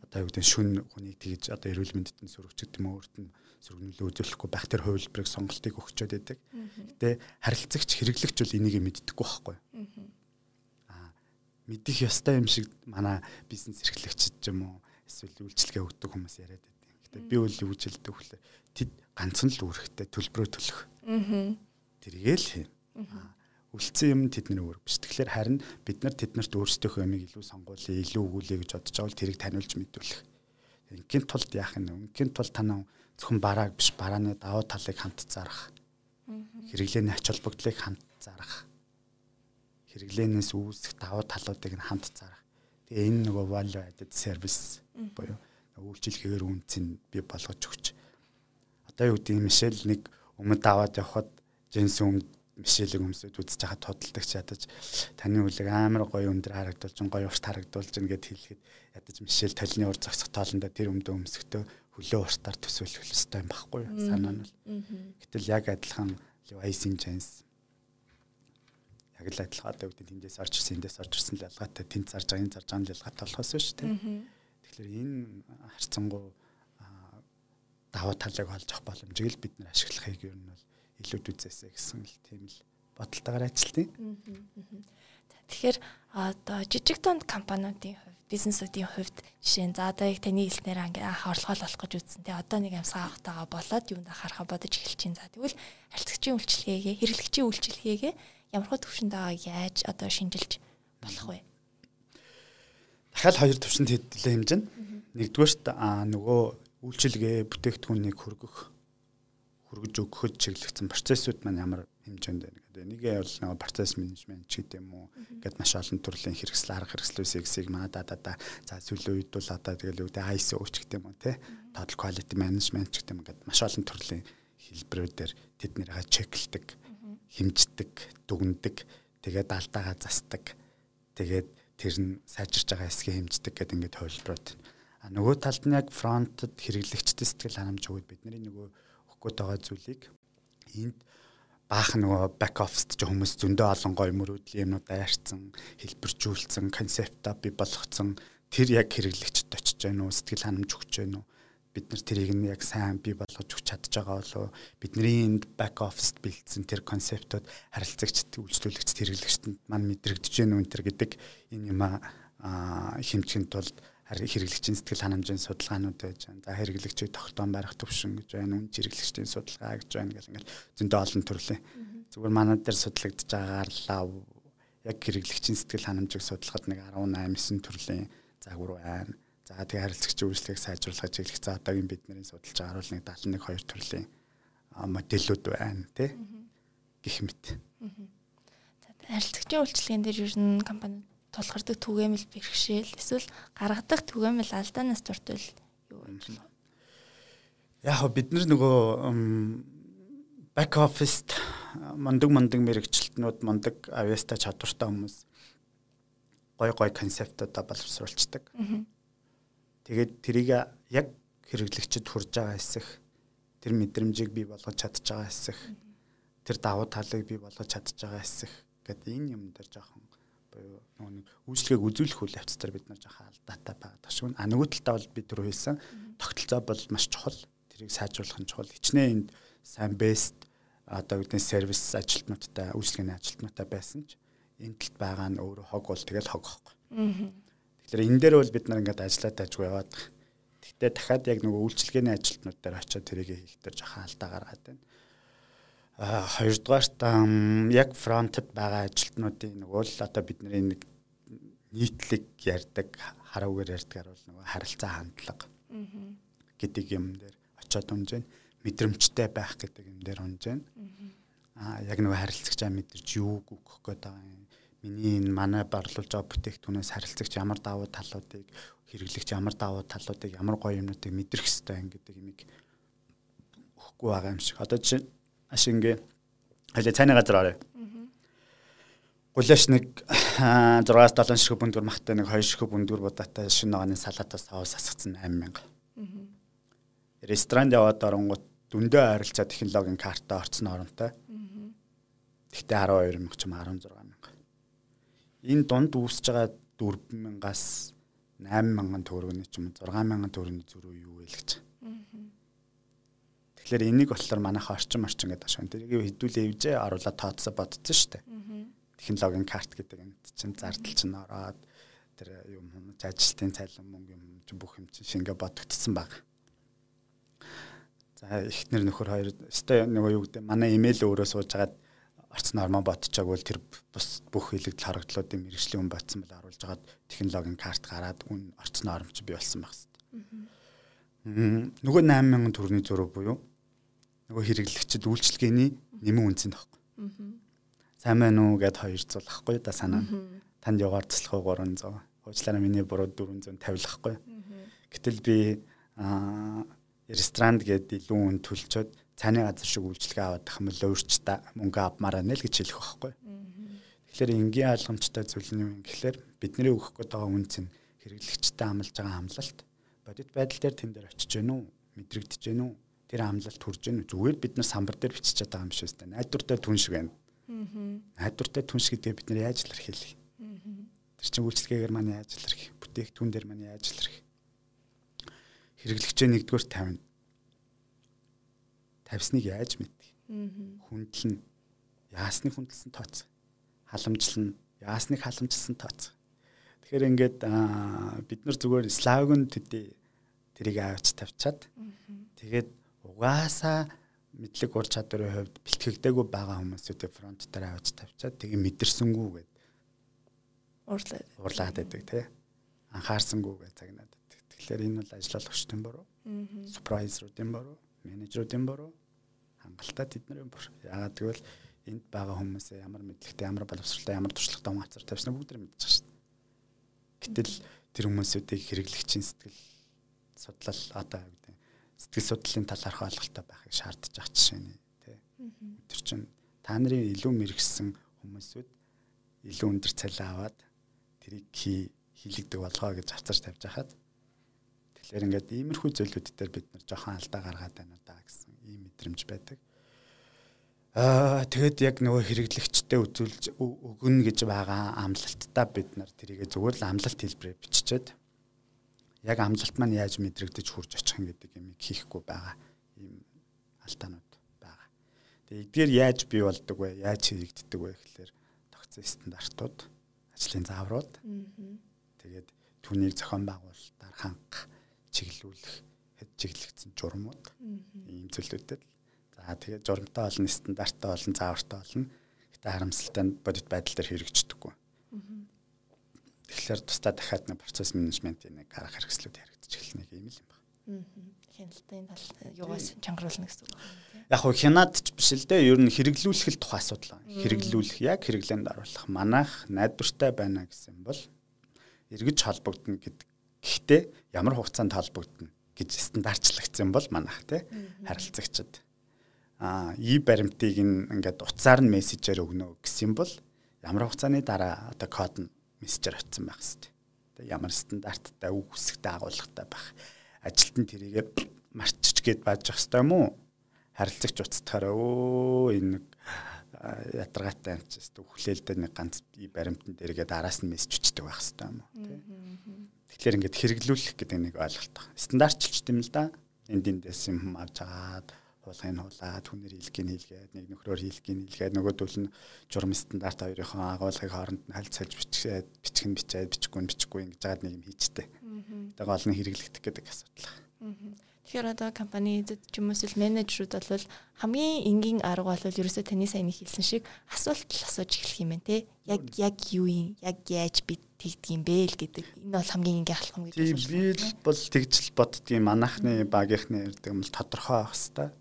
одоо юу гэдэг шүн хүнийг тэгж одоо эрүүл мэндэд нь сөрөгчд юм өөрт нь сөргнөлөө үзүүлэхгүй байх тэр хувилбарыг сонголтыг өгчөөд байдаг. Гэтэ харилцагч хэрэглэгч бол энийг мэддэггүй байхгүй. Аа мэдих ёстой юм шиг манай бизнес эрхлэгчд ч юм уу эсвэл үйлчлэгээ өгдөг хүмүүс яриад Гэтэ би гэж хэлдэг вүлээ. Тэд ганцхан л үүрэгтэй төлбөрөө төлөх. Аа тэргээл хин. Аа үлдсэн юм тэдний үүрэг биш. Тэгэхээр харин бид нар тэднэрт өөрсдийнхөө юмыг илүү сонгуулъя, илүү өгүүлье гэж бодож байгаа бол тэрийг таниулж мэдүүлэх. Ингийн тулд яах юм? Ингийн тулд танаа зөвхөн барааг биш барааны давуу талыг хамт зарах. Хэрэглээний ач холбогдлыг хамт зарах. Хэрэглээнээс үүсэх давуу талуудыг нь хамт зарах. Тэгээ энэ нөгөө value added service буюу үйлчлэгээр үнцэн би болгож өгч. Одоо юу гэдэг юм Мишель нэг өмнөд аваад явхад жинс өмнө Мишелийг өмсөд үзэж хахад тодтолдог чадаж таны үлэг амар гоё өндөр харагдуулж гоё урт харагдуулж ингээд хэлэхэд ядаж Мишель толны ур зогсох тоолондоо тэр өмдөө өмсөхдөө хөлөө уртаар төсөөлөх ёстой юм баггүй санаа нь бол. Гэтэл яг адилхан Levi's-ийн jeans яг л адилхан одоо үүдээ тэндээс орж ирсэн, эндээс орж ирсэн л ялгаатай тэнд зарж байгаа, энэ зарж байгаа нь ялгаатай болохоос шүү дээ. Тэгэхээр энэ харцангуй даваа талыг олж авах боломжийг л бид нэр ашиглахыг ер нь бол илүүд үзээсэй гэсэн л тийм л бодолтойгоор ажилтیں۔ Тэгэхээр одоо жижиг дунд компаниудын хувьд бизнесүүдийн хувьд жишээ нь за одоо яг таны хэлснээр ингээ анх орлогоо олох гэж үзсэн. Тэгээ одоо нэг амсгаа авахтайгаа болоод юунд харахаа бодож эхэлж чинь. За тэгвэл харилцагчийн үйлчилгээгээ, хэрэглэгчийн үйлчилгээгээ ямар хөө төвшөнд байгаа яаж одоо шинжилж болох вэ? Дахиад хоёр төвшөнд хэдлээ хэмжинэ. Нэгдүгээрт аа нөгөө үйлчилгээ бүтээгдэхүүнийг хөргөх хөргөж өгөхөд чиглэгдсэн процессууд маань ямар хэмжээнд байна гэдэг. Нэг нь бол нэг процесс менежмент ч гэдэм үү. Ингээд маш олон төрлийн хэрэгсэл арга хэрэгслүүд сэгсийг маа да да да. За сүүлийн үед бол одоо тэгэл үүдээ ISO ч гэдэм үү те. Total quality management ч гэдэм ингээд маш олон төрлийн хэлбэрүүдээр тэд нэрээ чеклдэг, хэмждэг, дүгндэг, тэгээд алдаагаа засдаг. Тэгээд тэр нь сайжирч байгаа хэсгийг хэмждэг гэдэг ингээд хувилбарууд. А нөгөө талд нь яг фронтод хэрэглэгчтэй сэтгэл ханамж өгöd бидний нөгөө өгөхгүй байгаа зүйлийг энд баах нөгөө back office ч хүмүүс зөндөө олон гой мөрөөдлийн юмнууд дайрцсан, хэлбэржүүлсэн, концептаа бий болгоцсон тэр яг хэрэглэгчд очиж байна уу, сэтгэл ханамж өгч байна уу? Бид нар тэрийг нь яг сайн бий болгож өгч чадж байгаа болоо бидний энд back office бэлдсэн тэр концептууд харилцагчд, үйлчлүүлэгчд, хэрэглэгчдэд маань мэдрэгдэж байна уу энэ гэдэг энэ юм а хэмжихэд тулд хэрэглэгчийн сэтгэл ханамжийн судалгаанууд байж байна. За хэрэглэгчийг тогтоон барих төвшин гэж байна. Үн хэрэглэгчдийн судалгаа гэж байна гэл ингээл зөндөө олон төрлийн. Зүгээр манай дээр судлагдж байгаагаар лав яг хэрэглэгчийн сэтгэл ханамжийг судлахад нэг 18 9 төрлийн загвар байна. За тэгээ харилцагчийн үйлчлэгийг сайжруулах чиглэх за одоогийн бидний судалж байгаа нэг 71 2 төрлийн модельүүд байна тий. гэх мэт. Харилцагчийн үйлчлэгийн дээр ер нь компани тулгардаг түгээмэл бэрхшээл эсвэл гаргадаг түгээмэл алдаанаас дуртвал юу вэ? Яг бид нар нөгөө back office мундаг мундаг мэрэгчлэтнүүд мундаг авьяастай чадвартай хүмүүс гой гой концептуудаа боловсруулцдаг. Тэгээд тэрийг яг хэрэглэгчд хурж байгаа хэсэг тэр мэдрэмжийг бий болгож чадж байгаа хэсэг тэр давуу талыг бий болгож чадж байгаа хэсэг гэдэг энэ юм дээр жоохон буюу нөгөө нэг үйлчлэгийг үзүүлэх үйл явц дээр бид нар жоохон алдаатай байгаа шүү. А нөгөө талдаа бол бид түр хэлсэн тогтолцоо бол маш чухал. Тэрийг сайжруулах нь чухал. Хичнээн энд сайн бест одоо үгдэн сервис ажилтнуудтай үйлчлэгээний ажилтнуудтай байсан ч энэ талд байгаа нь өөрөө хог бол тэгэл хог байхгүй. Тэгэхээр энэ дээр бол бид нар ингээд ажиллаад тажгүй яваад. Гэхдээ дахиад яг нөгөө үйлчлэгээний ажилтнууд дээр очиод тэрийг хийх дээр жоохон алдаа гаргаад байна. хоёрдугаарт яг фронтод байгаа ажилтнуудын нөгөө л одоо бидний нэг нийтлэг ярьдаг хараагаар ярьдгаар бол нөгөө харилцаа хандлага гэдэг юм дээр очиод унж байна. Мэдрэмжтэй байх гэдэг юм дээр унж байна. Аа яг нөгөө харилцагчаа мэдэрч юуг өгөх гээд байгаа юм. Миний энэ манай борлуулж байгаа бүтээгдэхүүнээс харилцагч ямар давуу талуудыг хэрэглэгч ямар давуу талуудыг ямар гоё юмнуудыг мэдрэх хэрэгтэй гэдэг юмыг өгөхгүй байгаа юм шиг. Одоо жишээ ашингээ хайлаа цайны газар орё. Гулаш нэг 6-7 ширхэг бүндгэр махтай нэг 2 ширхэг бүндгэр будаатай шинэ ногооны салаатаас аваас асгацсан 8000. Ресторанд яваад оронгууд дүндээ ойролцоо технологийн карта орцсон оронтой. Тэгтээ 12 мянга ч юм 16 мянга. Энэ дунд үүсэж байгаа 4000-аас 8000 төгрөгийн ч юм 6000 төгрөгийн зүрх юу вэ л гэж. Тэгэхээр энийг болохоор манайх орчин орчин гэдэг ашиг. Тэрийг хэдүүлээ ивжээ оруулаад тооцоо бодсон шүү дээ. Технологийн карт гэдэг юм чинь зардал чинь ороод тэр юм ажилтны цалин мөнгө юм чинь бүх юм чинь шингээ бодогдсон баг. За ихнэр нөхөр хоёр өстой нөгөө юу гэдэг манай имэйл өөрөө сууж хагаад орц нормоо бодчихаагүй тэр бус бүх хэлэгдэл харагдлуудын мэрэгжлийн хүн батсан бол оруулж хагаад технологийн карт гараад үн орц нормч бий болсон байх хэвээр. Нөгөө 8000 төгрөгийн зураг буюу нөгөө хэрэглэгчд үйлчлэгээний нэмэн үнцэн тахгүй. Сайн байна уу гэд хоёр зул ахгүй да санаа. Танд яваар туслах уу 300. Уучлаарай миний буруу 450 лахгүй. Гэтэл би аа ресторанд гээд илүү үн төлчөөд цааны газар шиг үйлчлэгээ аваад тах юм бол өөрч та мөнгө авмаар байна л гэж хэлэх байхгүй. Тэгэхээр энгийн ойлгомжтой зүйл нь юу гэхээр бидний өгөх гээд байгаа үн цэн хэрэглэгчтэй амлаж байгаа амлалт бодит байдал дээр тэн дээр очиж гэнэ үү мэдрэгдэж гэнэ үү тэр амлалт хүрж гэнэ зүгээр бид нар самбар дээр бичиж байгаа юм шиг байна. Найдвартай түн шиг байна. Найдвартай түн шиг гэдэг бид нар яаж л хэлэх тэр чинь үйлчлэгээр маань яаж л ирэх бүтээгдэхүүн дээр маань яаж л ирэх хэрэглэгчээ нэгдүгээр тавина. Тавьсныг яаж мэдэх? Хүндлэн яасныг хүндэлсэн тооц. Халамжлан яасныг халамжилсан тооц. Тэгэхээр ингээд бид нар зүгээр славгын төдий тэрийг авч тавьчаад тэгээд угаасаа мэдлэг ур чадварын хувьд бэлтгэгдээгүй байгаа хүмүүсүүдээ фронт дээр авч тавьчаад тэгээ мэдэрсэнгүү гэд. Уурлаад уурлаад байдаг тий анхаарсангүй гэж загнаад Тэгэхээр энэ бол ажиллуулагчдын буруу. Супервайзеруудын буруу, менежеруудын буруу, хангалттай тэдний буруу. Яагаад гэвэл энд байгаа хүмүүсээ ямар мэдлэгтэй, ямар боловсралтай, ямар туршлагатай хүн хацар тавьснаа бүгд мэдчихэж шээ. Гэтэл тэр хүмүүсүүдийг хэрэглэгчийн сэтгэл судлал одоо гэдэг сэтгэл судлалын талаарх ойлголттой байхыг шаардж байгаа жишээ нэ тий. Тэр чинь та нарын илүү мэрэгсэн хүмүүсүүд илүү өндөр цалин аваад тэрийг хийлэгдэг болгоо гэж хацарч тавьж хахад Тэгэхээр ингээд иймэрхүү зүйлүүд дээр бид нар жоохон алдаа гаргаад байна удаа гэсэн ийм мэдрэмж байдаг. Аа тэгэд яг нөгөө хэрэглэгчтэй үзүүлж өгнө гэж байгаа амлалтаа бид нар тэрийг зүгээр л амлалт хэлбэрээр биччихэд яг амлалт маань яаж мэдрэгдэж хурж очих юм гэдэг юм хийхгүй байгаа ийм алдаанууд байгаа. Тэгээ эдгээр яаж бий болдог вэ? Яаж хэрэгддэг вэ гэхэлэр тогтсон стандартууд, ажлын зааврууд. Тэгээд түүнийг зохион байгуулалтаар хангах чиглүүлэх чиглэгдсэн журмууд ийм зүйлүүдэд за тэгээд журамтай олон стандарттай олон заавартай олон гэтээ харамсалтай бодит байдал дээр хэрэгждэггүй. Тэгэхээр тусдаа дахиад нэг процесс менежментийн нэг арга хэрэгслүүд хэрэгжиж эхэлнэ гэх юм байна. Хяналтын тал югаас чангаруулна гэсэн үг. Яг хөө хянаад ч биш л дээ. Ер нь хэрэглүүлэх тухай асуудал байна. Хэрэглүүлэх яг хэрэглээнд оруулах манайх найдвартай байна гэсэн бол эргэж холбогдно гэдэг Гэхдээ ямар хугацаанд холбогдно гэж стандартчлагдсан бол манайх тий харилцагчид а и баримтыг ингээд утсаар нь мессежээр өгнө гэсэн бол ямар хугацааны дараа одоо код нь мессежээр очсон байх хэвээр. Тэгээ ямар стандарттай үг үсгтэй агуулгатай байх. Ажилтан тэрийгэ марчч гээд бааж явах хэрэгтэй юм уу? Харилцагч уцтахаар өө энэ нэг ядаргаатай чи хүлээлдэ нэг ганц баримтан дээргээ араас нь мессеж өчтдөг байх хэрэгтэй юм уу? Тэгэхээр ингээд хэрэглүүлэх гэдэг нэг ойлголт байна. Стандартчилж тийм л да. Энд эндээс юм авч агаад хуулгыг хуулаад хүнээр хийлгийг хийлгээд нэг нөхрөөр хийлгийг хийлгээд нөгөөдөл нь журам стандарт хоёрынхон агуулгыг хооронд нь хальцалж бичгээд бичих нь бичээд бичихгүй нь бичихгүй ингэж жаад нэг юм хийчтэй. Тэгээ гол нь хэрэглэгдэх гэдэг асуудал. Тэгэхээр одоо компанид ч юм уу эсвэл менежерүүд бол хамгийн энгийн арга бол ерөөсөө таны сайн хэлсэн шиг асуулт л асууж эхлэх юм байна те. Яг яг юу юм? Яг яаж би тэгдэг юм бэ л гэдэг. Энэ бол хамгийн энгийн алхам гэж байна. Би л бол тэгжл боддгийн манахны багийнхны ярьдаг юм л тодорхой байх хэвээр.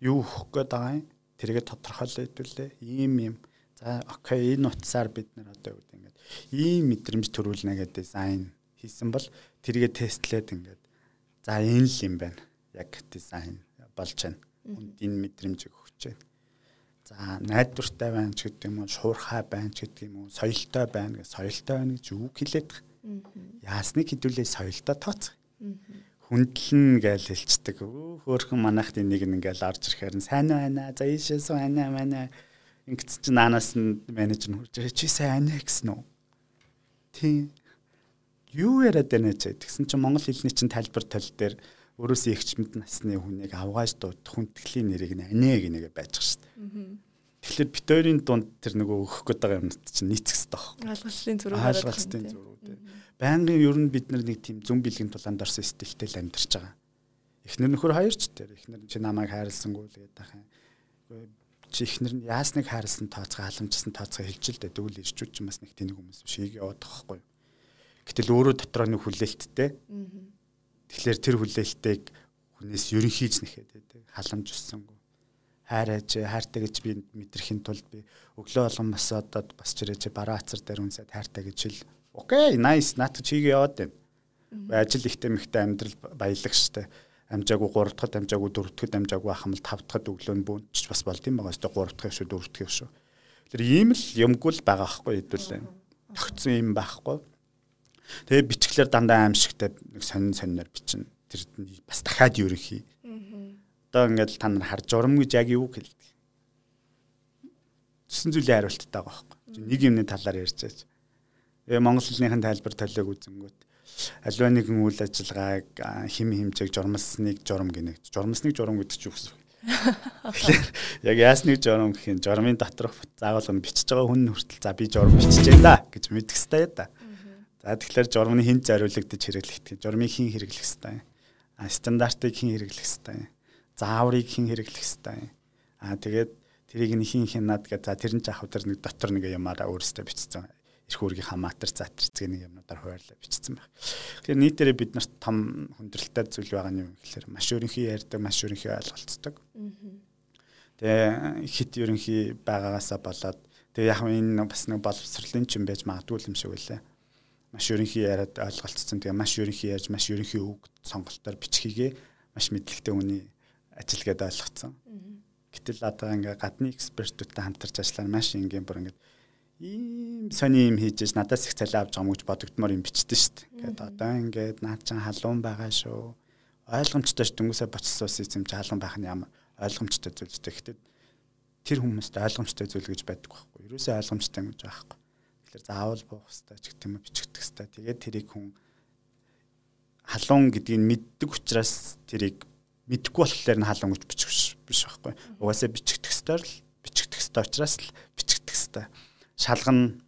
Юу өгөх гээд байгаа юм? Тэргээ тодорхойлоо хэдүүлээ. Ийм юм. За окей энэ утсаар бид нар одоо юу гэдэг ингээд ийм мэдрэмж төрүүлнэ гэдэг дизайн хийсэн бол тэргээ тестлээд ингээд За энэ л юм байна. Яг дизайн болж байна. Хүнд энэ мэдрэмжийг өгч байна. За найдвартай байна ч гэдэг юм уу, шуурхай байна ч гэдэг юм уу, соёлтой байна гэж соёлтой байна гэж үг хэлээд. Яасныг хэдүүлээ соёлтой тооцох. Хүндлэн гэж хэлцдэг. Хөөхөн манайхны нэг нь ингээл орж ирэхээр сайн байна. За ийшээс байна манай ингэц чи наанаас нь менежер нь хурж ирээ чи сайн байна гэсэн үү? Тийм юу яриад байна ч тэгсэн чинь монгол хэлний чинь тайлбар тал дээр өөрөөсөө ихч мэд насны хүнийг авгааж дуудах хүндэтгэлийн нэрийг нэ гинэгэ байж дээ. Тэгэхээр битэрийн дунд тэр нөгөө өгөх гээд байгаа юмнууд чинь нийцэх хэрэгтэй баг. Алгалцлын зураг алгалцлын зураг. Байнгын ер нь бид нар нэг тийм зүн бэлгийн тулаанд орсон стилтэй л амьдарч байгаа. Эхнэр нөхөр хоёр ч тэр эхнэр чи намайг хайрласангүй л гэдэг ахын. Чи эхнэр нь яасныг хайрлсан тооцоо халамжсан тооцоо хэлж л дээ. Тэгвэл ирчүүд ч бас нэг тэнэг хүмүүс биш ийг яваад байгаа байхгүй юу? Гэтэл өөрөө дотроо нэг хүлээлттэй. Тэгэхээр тэр хүлээлтийг хүнээс ерөнхийж нэхэд байдаг. Халамж өссөнгүй. Хайраач, хайртай гэж би мэдрэхин тулд би өглөө болгон бас одоо бас чирээч бараа ацар дээр үнсэд хайртай гэж хэл. Окей, nice. Наад чигээ яваад байна. Ажил ихтэй мэгтэй амьдрал баялаг штэ амжаагүй 3 дахь амжаагүй 4 дахь амжаагүй ахмал 5 дахь өглөө нь бүүнч бас болд юм байгаа. Өстө 3 дахь шүү 4 дахь шүү. Тэр ийм л юмгүй л байгаа байхгүй хэдүүлээ. Тогтсон юм байхгүй. Тэгээ бичглэр дандаа аимшигтай нэг сонин сониноор бичнэ. Тэр бас дахиад ерөнхий. Одоо ингээд та нар харж урам гэж яг юу хэлдэг. Тэсэн зүйлийн хариулттай байгаа байхгүй. Нэг юмны талаар ярьж байж. Тэгээ монгол хэлнийхэн тайлбар толиог үзэнгүүт аливаа нэгэн үйл ажиллагааг хим химжээг журмасныг журам гинэ. Журмасныг журам гэдэг чинь юу гэсэн үг? Тэгэхээр яг яасныг журам гэх юм журмын доторх заавал нь бичиж байгаа хүн хүртэл за би журам биччихэ да гэж мэдэх хэрэгтэй да. За тэгэхээр журмны хинт зориулагдаж хэрэглэх. Журмыг хэн хэрэглэх хэвтэй. А стандартыг хэн хэрэглэх хэвтэй. Зааврыг хэн хэрэглэх хэвтэй. А тэгээд тэрийг нь хин хинаад гэдэг. За тэр нь жаах өдөр нэг дотор нэг ямаараа өөрөөсөө бичсэн. Ирэх үүргийн хамаатар заатар эцэг нэг юмнуудаар хуваарлаа бичсэн байх. Тэгэхээр нийтээрээ бид нарт том хүндрэлтэй зүйл байгаа нь юу гэхээр маш өрөнхий ярьдаг, маш өрөнхий ойлголцдог. Тэгээ хит ерөнхий байгаагаасаа болоод тэгээ яг энэ бас нэг боловсролын ч юм байж магадгүй юм шиг үлээ маш ерөнхий яриад ойлголцсон. Тэгээ маш ерөнхий ярьж маш ерөнхий үг сонголтоор бичхийгээ маш мэдлэгтэй хүний ажил гэдээ ойлгоцсон. Гэтэл одоо ингээ гадны экспертүүдтэй хамтарч ажиллаа маш ингийн бүр ингээ ийм сони юм хийж ш надаас их цалин авч байгаа гэж бодогдмоор юм бичдэн шүү дээ. Ингээд одоо ингээд наад чин халуун байгаа шүү. Ойлгомжтой ш дөнгөсөө боцсон ус юм чи халуун байх нь ямар ойлгомжтой зүйл шүү дээ. Гэхдээ тэр хүмүүст ойлгомжтой зүйл гэж байдаг байхгүй. Ерөөсөө ойлгомжтой гэж байхгүй. Тэгэхээр заавал буух хэрэгтэй ч гэх юм бичигдэх хэрэгтэй. Тэгээд тэрийг хүн халуун гэдгийг мэддэг учраас тэрийг мэдхгүй болохоор нь халуун гэж бичих биш байхгүй. Угаасаа бичигдэх ёстой л бичигдэх ёстой учраас л бичигдэх ёстой. Шалгана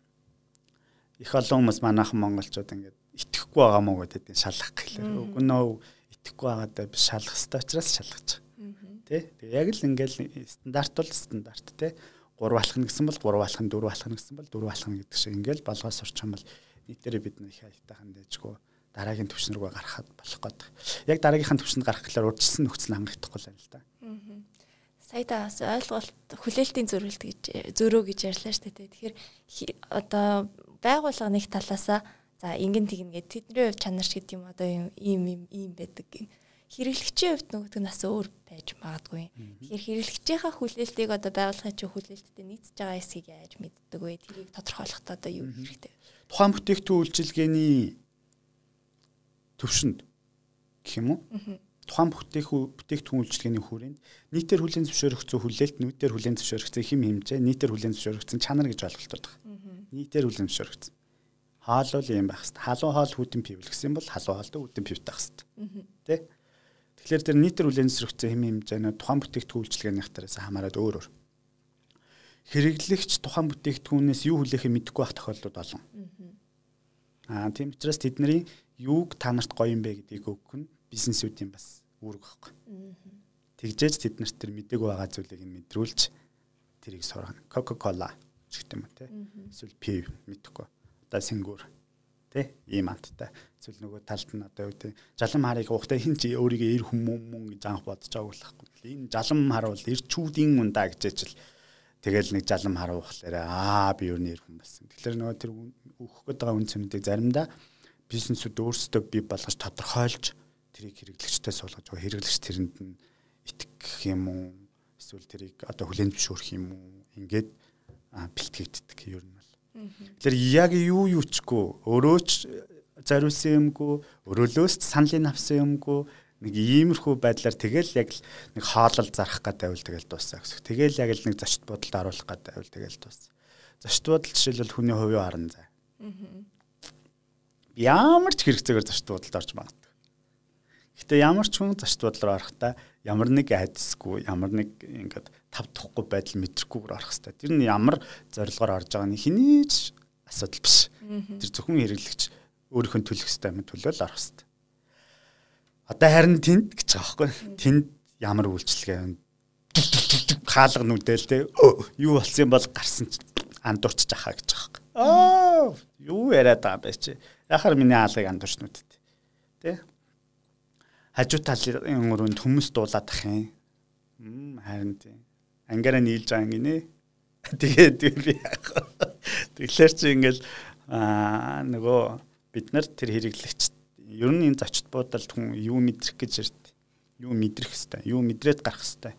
их олон хүмүүс манайхан монголчууд ингээд итгэхгүй байгаа мó гэдэг шалгах гэхлээр үгүй нөө итгэхгүй байгаадаа би шалгах ёстой учраас шалгаж байгаа. Тэ? Яг л ингээд стандарт бол стандарт тэ 3 алхна гэсэн бол 3 алхна 4 алхна гэсэн бол 4 алхна гэдэг шиг ингээл болгоос сурчих юм бол нийтээрээ бид нэг хайтайхан дэжгүй дараагийн төвшин рүү гарахад болох гээд. Яг дараагийнхаа төвшөнд гарах гэхээр урдчилсан нөхцөл хангагдахгүй л байна л да. Сая таас ойлголт хүлээлтийн зөрүүлт гэж зөрөө гэж ярьлаа шүү дээ. Тэгэхээр одоо байгууллага нэг талаасаа за ингэн тэгнэ гэдэг тэдний хувь чанар ч гэдэг юм одоо ийм ийм ийм байдаг гин хэрэглэгчийн хувьд нөгөөд нь бас өөр байж магадгүй. Тэгэхээр хэрэглэгчийнхаа хүлээлтийг одоо байгууллагын чинь хүлээлттэй нийцж байгаа эсгийг яаж мэддэг вэ? Тэрийг тодорхойлоход одоо юу хэрэгтэй вэ? Тухайн бүтээгдэхүүн үйлчилгээний төвшөнд гэх юм уу? Тухайн бүтээгдэхүүн бүтээгдэхүүн үйлчилгээний хүрээнд нийтээр хүлээн зөвшөөрөгдсөн хүлээлт, нийтээр хүлээн зөвшөөрөгдсөн хэм хэмжээ, нийтээр хүлээн зөвшөөрөгдсөн чанар гэж ойлголтод байна. Нийтээр хүлээн зөвшөөрөгдсөн. Хаал бол юм байх хэвээр. Халуун хоол хүйтэн пив гэсэн бол халуун хоолтой хүйтэн пив байх хэвээр. Тэ? Тэгэхээр тэр нийтэр хүлээн зөвшөөрөгдсөн хэм хэмжээний тухайн бүтээгдэхүүн үйлчилгээний хатараас хамаарат өөр өөр. Хэрэглэгч тухайн бүтээгдэхүүнээс юу хүлээхээ мэдэхгүй байх тохиолдлууд олон. Аа тийм учраас тэдний юуг та нарт гоё юм бэ гэдгийг өгөх нь бизнесүүдийн бас үүрэг байхгүй. Тэгжээж тэд нарт тэр мдэггүй байгаа зүйлийг нь мэдрүүлж тэрийг сургана. Coca-Cola ч гэдэг юм те. Эсвэл пив мэдхгүй. Одоо сингүр те ийм амттай. Эсвэл нөгөө талд нь одоо юу гэдэг жалам харыг уухтай хин чи өөрийгөө эр хүмүүн мөн гэж анх бодож байгаа байхгүй. Энэ жалам хар бол эрчүүдийн ундаа гэж ижил тэгэл нэг жалам хар уухлаарэ аа би юу нэр хүн болсон. Тэгэхээр нөгөө тэр өөхөх гээд байгаа үн цэнүүдийг заримдаа бизнесүүд өөрсдөө бий болгож тодорхойлж тэрийг хэрэглэгчтэй суулгаж байгаа хэрэглэгч тэрэнд нь итгэх юм уу эсвэл тэрийг одоо хүлээн зөвшөөрөх юм уу ингээд бэлтгэгддэг ер нь Тэгэхээр яг юу юу чгүй өөрөө ч зариулсан юмгүй өрөөлөөс саналын авсан юмгүй нэг иймэрхүү байдлаар тэгэл яг нэг хаалал зарах гад байвал тэгэл дуусаа гэсэн. Тэгэл яг л нэг зочд бодолд оруулах гад байвал тэгэл дуусаа. Зочд бодол жишээлбэл хүний хувийн харан зай. Ямар ч хэрэгцээгээр зочд бодолд орж магадгүй. Гэтэ ямар ч хүн зочд бодлоор орохдоо ямар нэг айдсгүй, ямар нэг ингээд тавдахгүй байдал мэдрэхгүйгээр орох хэрэгтэй. Тэр нь ямар зорилгоор орж байгаа нь хинээч асуудал биш. Тэр зөвхөн хэрэглэгч өөрийнхөө төлөх хэрэгтэй юм төлөөл орох хэрэгтэй. Одоо харин тэнд гэж байгаа байхгүй. Тэнд ямар үйлчлэгээ хаалга нүдэл те юу болсон бол гарсан ч андуурч жахаа гэж байгаа байхгүй. Аа юу яриад байгаа бэ чи. Яхаар миний хаалгыг андуурч нүдтэй. Тэ хажуу талын өрөөнд хүмүүс дуулаад ах юм. Харин тийм. Ангаараа нийлж байгаа гинэ. Тэгээд би яах вэ? Тэгэхээр чи ингээл аа нөгөө бид нар тэр хэрэглэгч ер нь энэ зочд буудалд хүн юу мэдрэх гэж ирд. Юу мэдрэх хэвээр, юу мэдрээд гарах хэвээр.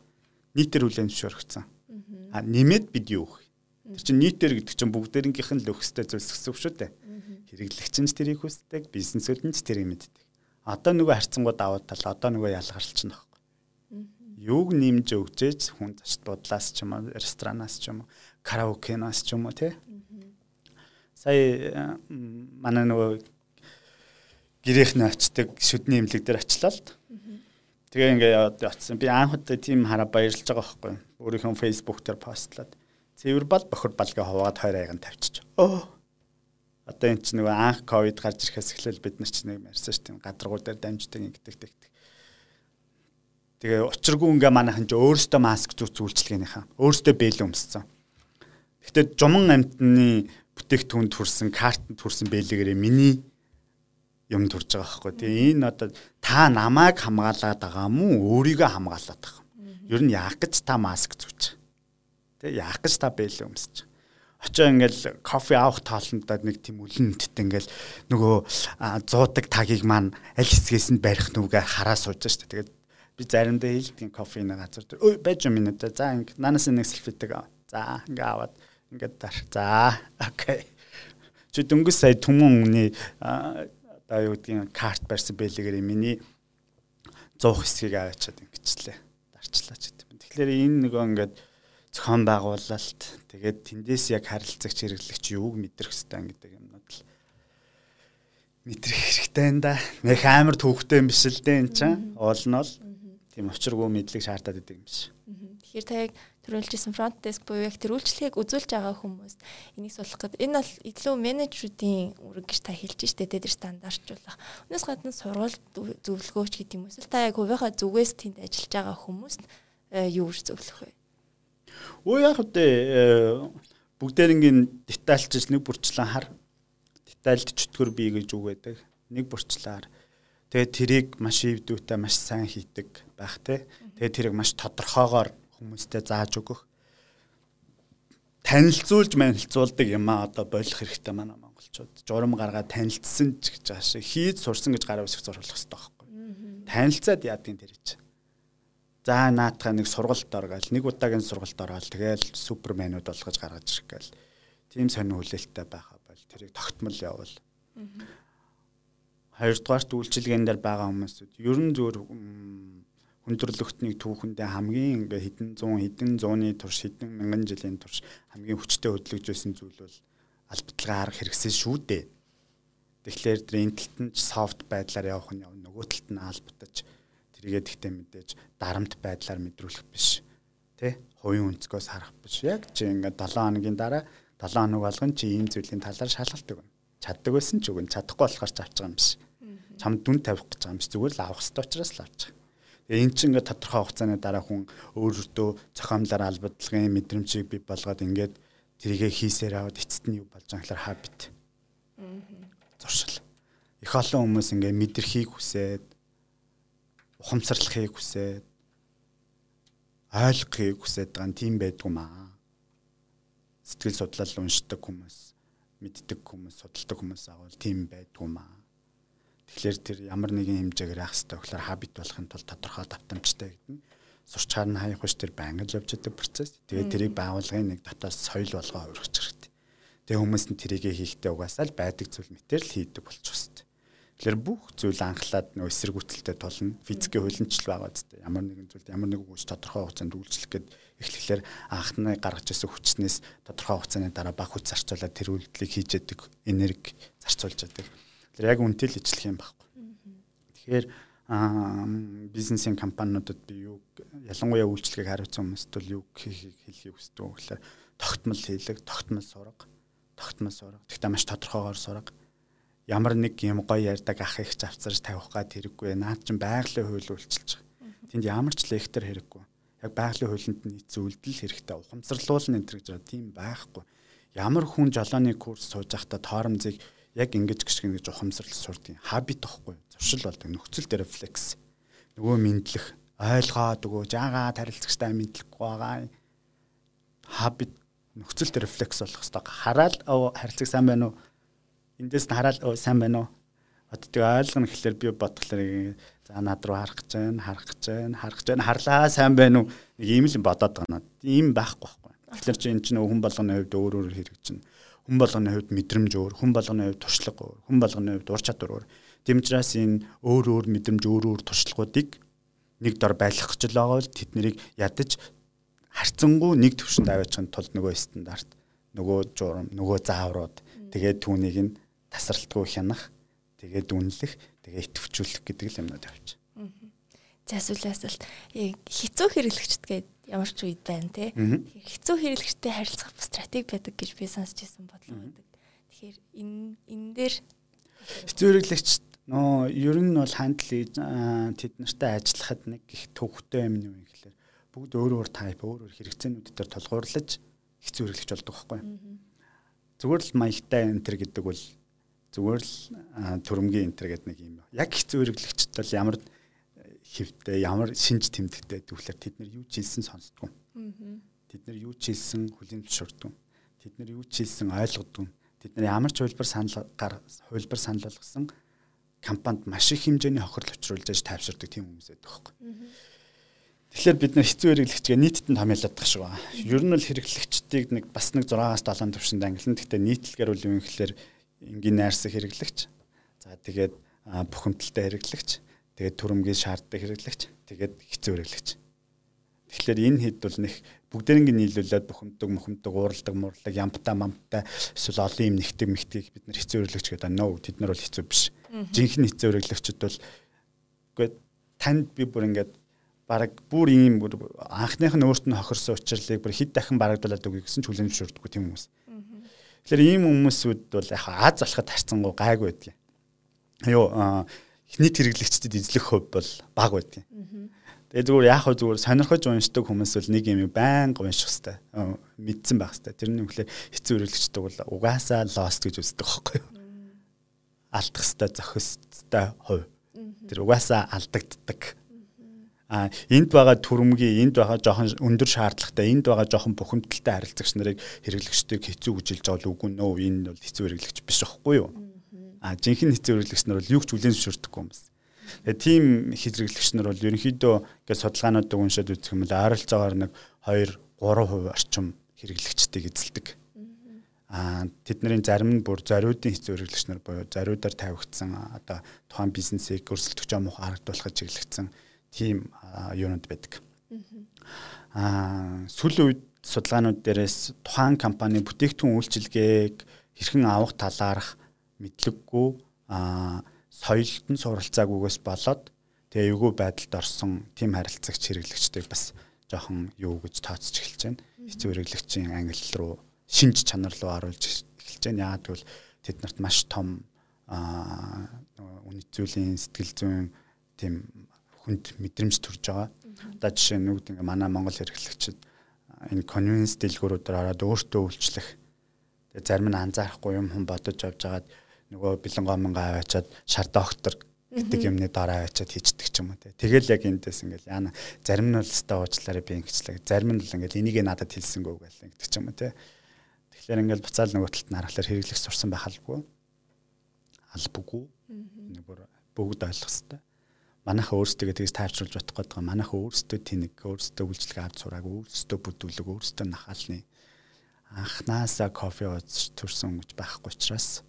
Нийтээр хүлээн зөвшөөрөгцөн. А нэмээд бид юу өгөх. Тэр чинь нийтээр гэдэг чинь бүгдээрнгийнх нь л хэвээр зүйлс гэсэн үг шүү дээ. Хэрэглэгч нь тэрийг хүсдэг, бизнесүүд нь тэрийг мэддэг одоо нөгөө харьцангуй давуу тал одоо нөгөө ялгарч байна байхгүй. Юуг нэмж өгчээж хүн зочд бодлаас ч юм уу ресторанаас ч юм уу караокенаас ч юм уу тий. Сая манай нөгөө гэрээхний очдаг шүдний имлэг дээр очлаа л. Тэгээ ингээ очсон. Би анх удаа тийм хараа баярлж байгаа байхгүй. Өөрийнхөө фейсбુક дээр постлаад цэвэр бал бохор балгаа хуваад хоёр айган тавьчих. Оо одоо эн чинь нөгөө анх ковид гарч ирэхээс эхлээл бид нар чинь нэг ярьсан шүү дээ гадаргуу дээр дамждаг ингэдэг тэгдэг. Тэгээ учиргүй ингээ манайхан ч өөрөөсөө маск зүүц үйлчлэгээнийхаа өөрөөсөө бэлэн өмссөн. Гэхдээ жуман амтны бүтээгдэхүүнд хүрсэн картанд хүрсэн бэлэгээрээ миний юм турж байгаа байхгүй. Тэгээ энэ одоо та намайг хамгаалаад байгаа мó өөрийгөө хамгаалаад байгаа юм. Ер нь яах гэж та маск зүүж. Тэ яах гэж та бэлэн өмсөж очоо ингээл кофе авах тоолондоо нэг тийм үлэнттэй ингээл нөгөө зуудаг тагийг маань аль хэсгээс нь барих нүгэ хараа сууж штэ тэгээд би заримдаа хэлдэг кофений газар дээр. Ой байж юм энэ за ингээл нанаас нэг селфитэг за ингээ аваад ингээд тар за окей. Чи дөнгөс сая түмэн үний одоо юу гэдгийг карт барьсан бэлэгээр миний 100 хэсгийг аваачаад ингэчлээ. Дарчлаа ч гэдэг. Тэгэхээр энэ нөгөө ингээд зохион байгуулалт тэгээд тэндээс яг харилцагч хэрэглэгч юуг мэдрэх хэвээр гэдэг юмнууд л мэдрэх хэрэгтэй энэ да. Нэх амар төвхтэй юм биш л дээ энэ чинь. Уул нь бол тийм учиргүй мэдлэг шаардаад идэг юм биш. Тэгэхээр та яг төрүүлжсэн front desk буюу яг тэр үйлчлэгийг үзүүлж байгаа хүмүүс энийг суулгах гэдэг. Энэ бол илүү менежерүүдийн үүрэг гэж та хэлж штэ тэр стандартжуулах. Өнөөс гадна сургууль зөвлөгөөч гэдэг юм эсвэл та яг хувийнхаа зүгээс тэнд ажиллаж байгаа хүмүүст э, юу гэж зөвлөх вэ? Өө яг үдэ бүгдээрингийн детальчж нэг бүрчлэн хар. Детальд чөтгөр бий гэж үг байдаг. Нэг бүрчлээр. Тэгээд тэрийг маш ивдүүтэй маш сайн хийдэг байх те. Тэгээд тэрийг маш тодорхойгоор хүмүүстэй зааж өгөх. Танилцуулж манилцуулдаг юм а одоо болох хэрэгтэй манай монголчууд. Журам гаргаад танилцсан ч гэж шиг хийж сурсан гэж гараа үсэх зурхлах хэрэгтэй байхгүй. Танилцаад яадгийн тэр чинь За наатахаа нэг сургалт оргоол нэг удаагийн сургалт ороод тэгэл суперменүүд болгож гаргаж ирэх гээл тийм сонир хүлээлттэй байхаа бол тэрийг тогтмол явуул. Хоёрдугаарт үйлчилгээнд дээр байгаа хүмүүсүүд ер нь зөвөр хүндрэлтнийг түүхэндээ хамгийн ингээ хэдэн 100 хэдэн зууны турш хэдэн мянган жилийн турш хамгийн хүчтэй хөдөлгөж байсан зүйл бол албатлагаа арга хэрэгсэл шүү дээ. Тэгэхээр тэр энэ талд нь софт байдлаар явах нь нөгөө талд нь албатаж тэргээд ихтэй мэдээж дарамт байдлаар мэдрүүлэх биш. Тэ? Хувийн өнцгөөс харах биш. Яг чи ингээд 7 хоногийн дараа 7 хоног болгон чи ийм зүйлийн талаар шалгалдаг байна. Чаддаг байсан ч үгүй чадахгүй болохоор ч авч байгаа юм биш. Чамд дүн тавих гэж байгаа юм биш. Зүгээр л авах хэрэгтэй учраас л авч байгаа. Тэгээ эн чинь ингээд тодорхой хугацааны дараа хүн өөрөөдөө зохиомлоор албадлагын мэдрэмжийг бий болгоод ингээд тэрийгэ хийсээр аваад эцэст нь юу болж байгаа гэхээр хабит. Зуршил. Их олон хүмүүс ингээд мэдрэхийг хүсээд ухамсарлахыг хүсээд ойлгохыг хүсээд байгаа нь тийм байдгүй маа. Сэтгэл судлал уншдаг хүмүүс, мэддэг хүмүүс, судалдаг хүмүүс агуул тийм байдгүй маа. Тэгэхээр тэр ямар нэгэн хэмжээгээр яах хэрэгтэй гэхээр хабит болохын тулд тодорхой давтамжтай гэдэг нь сурчаар нь хаяах биш тэр байнга л явж байгаа процесс. Тэгээд тэрийг байгуулгын нэг дотоос соёл болгоо хувиргах хэрэгтэй. Тэгээ хүмүүс нь тэрийгэ хийхдээ угаасаа л байдаг зүйл мэтэр л хийдэг болчих хэвээр. Тэгэхээр бүх зүйл анхлаад нөө эсэргүүцэлтэй тулна. Физикийн хөлөнчл байгаа зү. Ямар нэгэн зүйлд ямар нэгэн хүч тодорхой хугацаанд үйлчлэх гээд эхлэхээр анхны гаргаж ирсэн хүчнээс тодорхой хугацааны дараа баг хүч зарцуулаад тэр үйлдэлийг хийж яадаг энерги зарцуулж яадаг. Тэр яг үнэтэй л ижлэх юм байхгүй. Тэгэхээр бизнесийн компаниудад би юу ялангуяа үйлчлэгийг хариуцсан хүмүүст бол юу хэлхийг хүсдэг вэ гэхээр тогтмол хийлэг, тогтмол сурга, тогтмол сурга. Тэгтээ маш тодорхойгоор сурга. Ямар нэг юм гоё ярьдаг ах их завцарж тавих гад хэрэггүй. Наад чинь байгалийн хууль үйлчилж байгаа. Тэнд ямар ч лектор хэрэггүй. Яг байгалийн хуулинд нийцсэн үйлдэл хэрэгтэй. Ухамсарлуулна энэ гэж байгаа тийм байхгүй. Ямар хүн жолооны курс сууж байхдаа тоормзыг яг ингэж гიშгэн гэж ухамсарл сурдیں۔ Хабит тохгүй. Зуршил болдог. Нөхцөл дээр флекс. Нөгөө мэдлэх, ойлгоод өгөө, жаагаа тарилцагчтай мэдлэхгүй байгаа. Хабит нөхцөл дээр флекс болох хэвээр. Хараал харилцаг сайн байна уу? Эндээс нь хараал сайн байна уу? Одтыг ойлгоно гэхлээр би бодглоо. За над руу харах гэж байна, харах гэж байна, харах гэж байна. Харлаа сайн байна уу? Нэг ийм л бодоод байгаа надад. Ийм байхгүй байхгүй. Тэгэхээр чи энэ чинь хүн болгоны хувьд өөр өөр хэрэгжинэ хүн болгоны хувьд мэдрэмж өөр хүн болгоны хувьд туршлага өөр хүн болгоны хувьд ур чадвар өөр. Дэмжраас энэ өөр өөр мэдрэмж өөр өөр туршлагуудыг нэг дор байлгах гэж байгаа бол тэд нэрийг ядаж харцангуй нэг төвшөнд аваачихын тулд нөгөө стандарт нөгөө журам нөгөө зааврууд. Тэгээд түүнийг нь тасралтгүй хянах тэгээд үнэлэх тэгээд итвчүүлэх гэдэг л юмнууд явж. За эсвэл асуулт. Хэцүү хэрэглэгчд гээд ямар ч үед байна те. Хэцүү хэрэглэгчтэй харилцах стратеги байдаг гэж би сонсч байсан бодлого байдаг. Тэгэхээр энэ энэ дээр хэцүү хэрэглэгчд Нөө ер нь бол хандлыг тэд нартай ажиллахад нэг их төвхтэй юм юм гэхэлэр бүгд өөр өөр тайп өөр өөр хэрэгцээнүүд дээр тулгуурлаж хэцүү хэрэглэж болдог байхгүй. Зүгээр л маягтай энтер гэдэг бол зүгээр л төрөмгийн энтер гэдэг нэг юм. Яг хэцүү хэрэглэгчд бол ямар хэвтэй ямар шинж тэмдэгтэй төвлөр тэд нар юу ч хэлсэн сонсдгоо. Тэд нар юу ч хэлсэн хүлийн зөвшөөрдөг. Тэд нар юу ч хэлсэн ойлгодгүй. Тэд нар ямар ч хөлбөр санал хөлбөр санал болгосон компанид маш их хэмжээний хохирол учруулж аж тайвширдаг тийм хүмүүс байдаг байхгүй. Тэгэхээр бид нар хэцүү хэрэглэгчгээ нийтэд нь томьёолоод тах шиг байна. Ер нь бол хэрэглэгчдийг нэг бас нэг 6-аас 7 төвшөнд ангилна. Гэхдээ нийтлэгээр бол юм гэхэлэр энгийн найрсаг хэрэглэгч. За тэгээд бухимдалтай хэрэглэгч. Тэгээд төрөмгийн шаарддаг хэрэглэгч. Тэгээд хэцүү хэрэглэгч. Тэгэхээр энэ хэд бол нэг бүгдэрийг нийлүүлээд бухимдаг, мухимдаг, ууралдаг, мууралдаг, ямтаа, мамтаа эсвэл олон юм нэгтгэг мэгтгийг бид нар хэцүү хэрэглэгч гэдэг. No, тэд нар бол хэцүү биш жинхэнэ хэцүү хэрэглэгчд бол үгүй танд би бүр ингээд бараг бүр ийм бүр анхных нь өөрт нь хохирсон учрлыг бүр хэд дахин барагдуулаад үгүй гэсэн ч хүлэн зөвшөөрдөггүй тийм хүмүүс. Тэгэхээр ийм хүмүүсүүд бол яг Аз болоход харцсангу гайгүй байдгийг. Юу нийт хэрэглэгчдэд эзлэх хөв бол бага байдгийг. Тэгээ зүгээр яг хөө зүгээр сонирхож уншдаг хүмүүс бол нэг юм байнга унших хэвээр мэдсэн байх хэвээр. Тэрний үгээр хэцүү хэрэглэгчдэг бол угаасаа lost гэж үздэг байхгүй юу? алдах хэвээр зохистой хувь. Тэр угаасаа алдагддаг. А энд байгаа төрөмгийн энд байгаа жоохон өндөр шаардлагатай энд байгаа жоохон бухимдалтай харилцагч нарыг хэрэглэгчдийг хэцүү гэж хэлж байгаа л үгүй нөө энэ бол хэцүү хэрэглэгч биш байхгүй юу? А жинхэнэ хэцүү хэрэглэгч нар бол юу ч хүлээн зөвшөөрдөггүй юм байна. Тэгээ тийм хэрэглэгч нар бол ерөнхийдөө ингээд судалгаануудыг уншаад үзэх юм бол ойролцоогоор нэг 2 3% орчим хэрэглэгчдийг эзэлдэг а тэдний зарим нь бүр зориудын хэцүү хэрэглэгч нар буюу зориудаар тавигдсан одоо тухайн бизнесийг өрсөлдөх жоо мох харагдуулахад чиглэгдсэн тийм юунууд байдаг. Аа сүүлийн үед судалгаанууд дээрээс тухайн компани бүтээгдэхүүн үйлчилгээг хэрхэн авах талаарх мэдлэггүй аа соёлт нь суралцаагүйгээс болоод тэгээ эвгүй байдалд орсон тийм харилцагч хэрэглэгчдийг бас жоохон юу гэж тооцож эхэлж байна. Хэцүү хэрэглэгчийн англи руу шинж чанар руу оруулж эхэлж байна. Яагаад гэвэл тэд нарт маш том үнэт зүйлийн сэтгэл зүйн тийм хүнд мэдрэмж төрж байгаа. Одоо жишээ нь нүгд ингээ манай Монгол хэрэглэгчид энэ convenience дэлгүүрүүдээр ороод өөртөө үйлчлэх. Тэгээ зарим нь анзаарахгүй юм хүн бодож авч жагаад нөгөө бэлэн гомонгаа аваачаад шар доктор гэдэг юмны дараа аваачаад хийждэг ч юм уу те. Тэгэл яг эндээс ингээл яана зарим нь л өстой уучлаарай би ингэчлээ. Зарим нь л ингээл энийг надад хэлсэнгүү гэл ингэдэг ч юм уу те. Тэгэхээр ингээл буцаал нөгөө талд нь харахаар хэрэглэх сурсан байх албагүй. Албагүй. Бүр бүгд ойлгох хэрэгтэй манайхаа өөрсдөө тэгж тайвшруулж бодох гэдэг. Манайхаа өөрсдөө тэнэг, өөрсдөө үйлчлэг авч сураг, өөрсдөө бүдүүлэг, өөрсдөө нахаалны анхнаасаа кофе ууж төрсөн гэж байхгүй учраас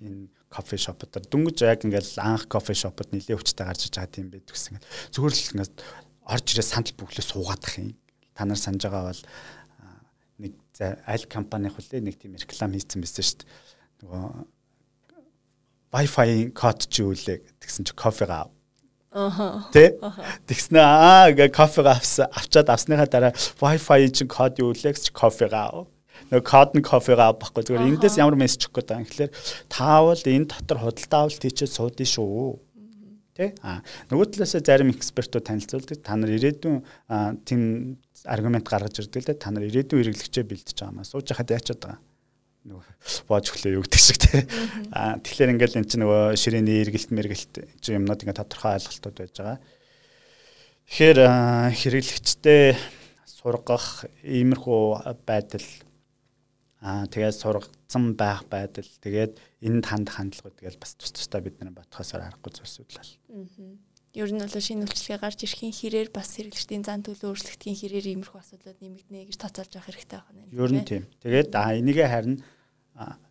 энэ кофе шопод дүнгэж яг ингээл анх кофе шопод нилээ хүчтэй гарч иж байгаа тийм байдаг гэсэн. Зүгээр л ингээд орж ирээ сандал бүглээ суугаадах юм. Та нар санаж байгаа бол нэг аль компани хөлөө нэг тийм реклам хийсэн байсан шүү дээ. Нөгөө Wi-Fi код чи үлээ тэгсэн чи кофега ав. Аха. Тэ? Тэгснэ аа гэ кофега авсан авчаад авсныхаа дараа Wi-Fi чин код юу үлээ гэж кофега ав. Нөгөө код нь кофега авахгүй зүгээр эндээс ямар мессеж өгөх гэдэг юм. Тэгэхээр таавал энэ дотор худалдаа авалт хийчихэд суудсан шүү. Тэ? Аа нөгөө талаас зарим экспертүүд танилцуулдаг. Та нар ирээдүйн тийм аргумент гаргаж ирдэг л дээ. Та нар ирээдүйн хэрэглэгчээ бэлдэж байгаа маа. Сууж хахад яачаад байгаа нөгөө боож өглөө юу гэдэг шиг тий. Аа тэгэхээр ингээл эн чинь нөгөө ширээний эргэлт мэргэлт чи юмнууд ингээ тодорхой ойлголтууд байж байгаа. Тэгэхээр хэрэглэгчтэй сургах иймэрхүү байдал аа тэгээд сургацсан байх байдал тэгээд энд ханд хандлагууд тэгэл бас тус тустай бид нар бодхосоор аргагүй зүйлсүүд л. Аа. Ер нь бол шинэ үйлчлэгээ гарч ирэхин хэрээр бас хэрэглэгчдийн зан төлөө өөрчлөгдөхийн хэрээр иймэрхүү асуудлууд нэмэгдэнэ гэж тооцоолж авах хэрэгтэй байна. Ер нь тийм. Тэгээд а энийгээ харин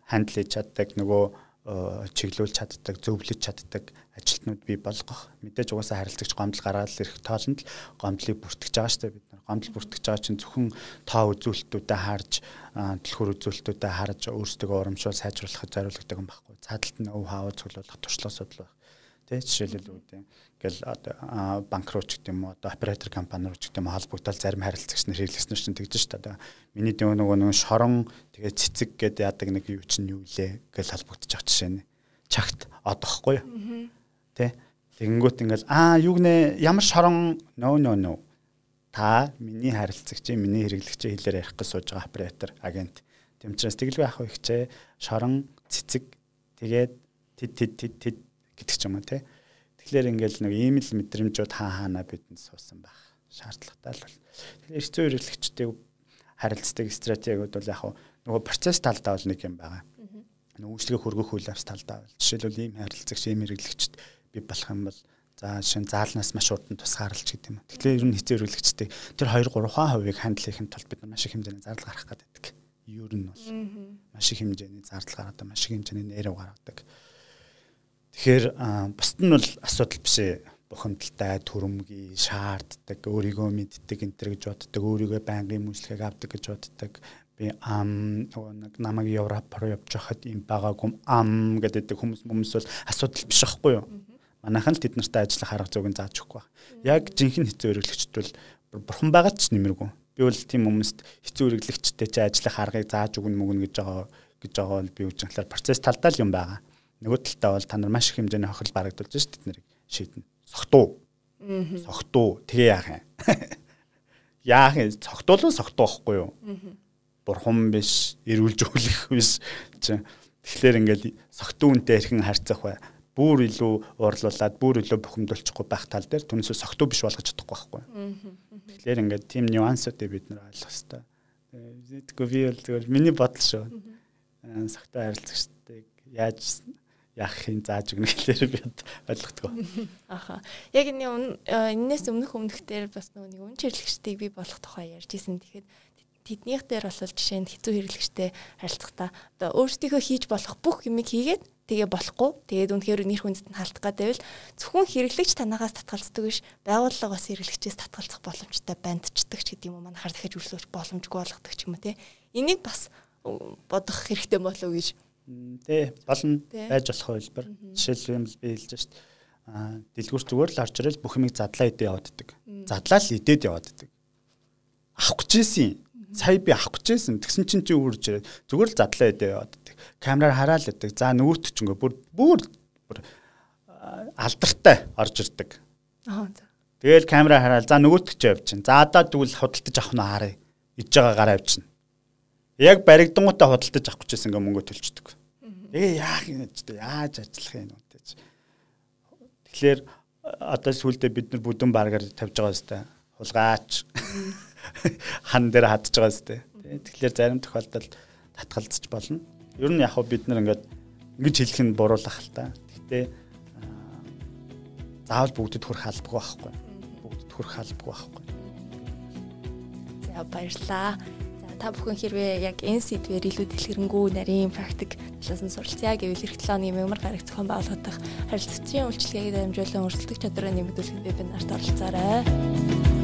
хандл хийж чаддаг нөгөө чиглүүлж чаддаг, зөвлөж чаддаг ажилтнууд бий болгох. Мэдээж угаасаа харилцагч гомдол гаргаад ирэх тоолонд гомдлыг бүртгэж байгаа шүү дээ бид. Гомдол бүртгэж байгаа чинь зөвхөн тоо үзүүлэлтүүдэд харж, дэлгүүр үзүүлэлтүүдэд харж өөрсдөө урамшуул сайжруулахад зориулдаг юм байхгүй. Цаадалт нь өв хааваа цуглуулах туршлага судал байх. Тэ жишээлбэл үүдээ ингээл одоо банк руу ч гэдэг юм уу одоо оператор компани руу ч гэдэг юм холбогдол зарим харилцагч нар хэрэглэснээр чинь тэгдэж шүү дээ. Миний нөгөө нөгөө шорон тэгээ цэцэг гэдэг яадаг нэг юу чинь юу лээ гэж холбогдож байгаа жишээ нь. Чагт одохгүй юу? Тэ тэгэнгүүт ингээл аа юу гэнэ ямар шорон нөө нөө нөө та миний харилцагчийн миний хэрэглэгчийн хэлээр ярих гэж сууж байгаа оператор агент. Тэмчрээс тэгэлгүй ах ихчээ шорон цэцэг тэгээд тэд тэд тэд тэд гэдэг ч юм уу тий. Тэгэхээр ингээл нэг ийм л мэдрэмжүүд хаа хаана бидэнд суусан байх шаардлагатай л бол. Тэгэхээр эрс зүй хэрэглэгчтэй харилцдаг стратегиуд бол яг нөгөө процесс талдаа бол нэг юм байгаа. Нөгөө үйлчлэгээ хөргөх үйл явц талдаа бол жишээлбэл ийм харилцагч ийм хэрэглэгчд би болох юм бол за шин заалнаас маш урд нь тусгаарлаж гэдэг юм. Тэгэхээр ер нь хэцүү хэрэглэгчтэй тэр 2 3 хувийг хандл хийхин тулд бид нар маш их хэмжээний зардал гарах гэдэг. Ер нь бол маш их хэмжээний зардал гаргадаг, маш их хэмжээний нэрв гаргадаг. Тэгэхээр бусд нь бол асуудал биш ээ. Бухимдалтай, төрөмгий, шаарддаг, өөрийгөө мэддэг энэ төр гэж боддог, өөрийгөө байнгын мөчлөгийг авдаг гэж боддог. Би ам нэг намайг Европ руу явж хахад юм байгаагүй ам гэдэг хүмүүс хүмүүс бол асуудал биш байхгүй юу? Манайхан л тэд нартай ажиллах арга зүйг зааж өгөхгүй байна. Яг жинхэнэ хэцүү хэрэглэгчд бол бурхан байгаа ч нэмэргүй. Би бол тийм хүмүүст хэцүү хэрэглэгчтэй чи ажиллах аргыг зааж өгнө мөгнө гэж байгаа гэж байгаа бол би болохоор процесс талдаа л юм байгаа нөгөө талдаа бол та нар маш их хэмжээний хохирол барагдуулж ш тэд нарыг шийднэ. Согтуу. Согтуу. Тэгээ яах юм? Яах юм? Согтуулан согтуу байхгүй юу? Бурхан биш, эрүүлж өглөх биш. Тэгэхээр ингээл согтуу үнтэй хэрхэн харьцах вэ? Бүр илүү уурлуулад, бүр илүү бухимдуулчихгүй байх тал дээр түнсээ согтуу биш болгож чадахгүй байхгүй. Тэгэхээр ингээд тийм нюансуудыг бид нар ойлгох хэрэгтэй. Зэтгэв би бол зөвхөн миний бодол шүү. Согтуу харилцагчдыг яаж яахын зааж өгнө гэхлээр би ойлгохгүй. Аха. Яг энэ энэс өмнөх өмнөхдөр бас нөгөө нэг үн чирлэгчдийг би болох тухай ярьж исэн. Тэгэхэд тэднийх дээр бол жишээ нь хэцүү хэрэглэгчтэй харилцахдаа одоо өөрсдийнхөө хийж болох бүх юмыг хийгээд тэгээ болохгүй. Тэгээд үнэхээр нэр хүндэд нь халтах гэдэг бол зөвхөн хэрэглэгч танаагаас татгалздаг биш байгууллага бас хэрэглэгчээс татгалзах боломжтой бандчдаг ч гэдэг юм уу манайхаар дахиж үйлчлүүлэх боломжгүй болгодог ч юм уу те. Энийг бас бодох хэрэгтэй болов уу гэж Тэ болно байж болох хэлбэр. Жишээлбэл би хэлж шít. Аа дэлгүүр зүгээр л орж ирэл бүх юмыг задлаа идээ явааддаг. Задлаа л идээд явааддаг. Авах гэж ийсэн. Сая би авах гэж ийсэн. Тэгсэн чинь чи үрж ирээд зүгээр л задлаа идээ явааддаг. Камераар хараал идэг. За нөгөөт ч ингээ бүр бүр алдартай орж ирдэг. Аа. Тэгэл камера хараад за нөгөөтг ч явж чинь. За одоо тэгвэл худалдаж авах нь харъя. Иж байгаа гараа явчихна. Яг баригдангуудаа худалдаж авах гэжсэн ингээ мөнгө төлчдөг. Тэгээ яах юм бэ? Яаж ажиллах юм бэ? Тэгэхээр одоо сүүлдээ бид нар бүдүүн баргаар тавьж байгаа өстэй. Хулгаач. Хан дээр хадж байгаа өстэй. Тэгэхээр зарим тохиолдолд татгалзаж болно. Ер нь яг хөө бид нар ингээд ингэж хэлэх нь буруулах л та. Гэхдээ заавал бүгдэд хүрэх албагүй байхгүй. Бүгдэд хүрэх албагүй байхгүй. За баярлаа. За та бүхэн хэрвээ яг энэ сэдвээр илүү дэлгэрэнгүй нарийн практик талаас нь суралцъя гэвэл эх 7 оны мемор гараг зохион байгуулах харилцагчийн үйлчлэгийг дамжуулан өрсөлдөх чадвараа нэмэгдүүлэхэд вебинарт оролцоорой. Баярлалаа.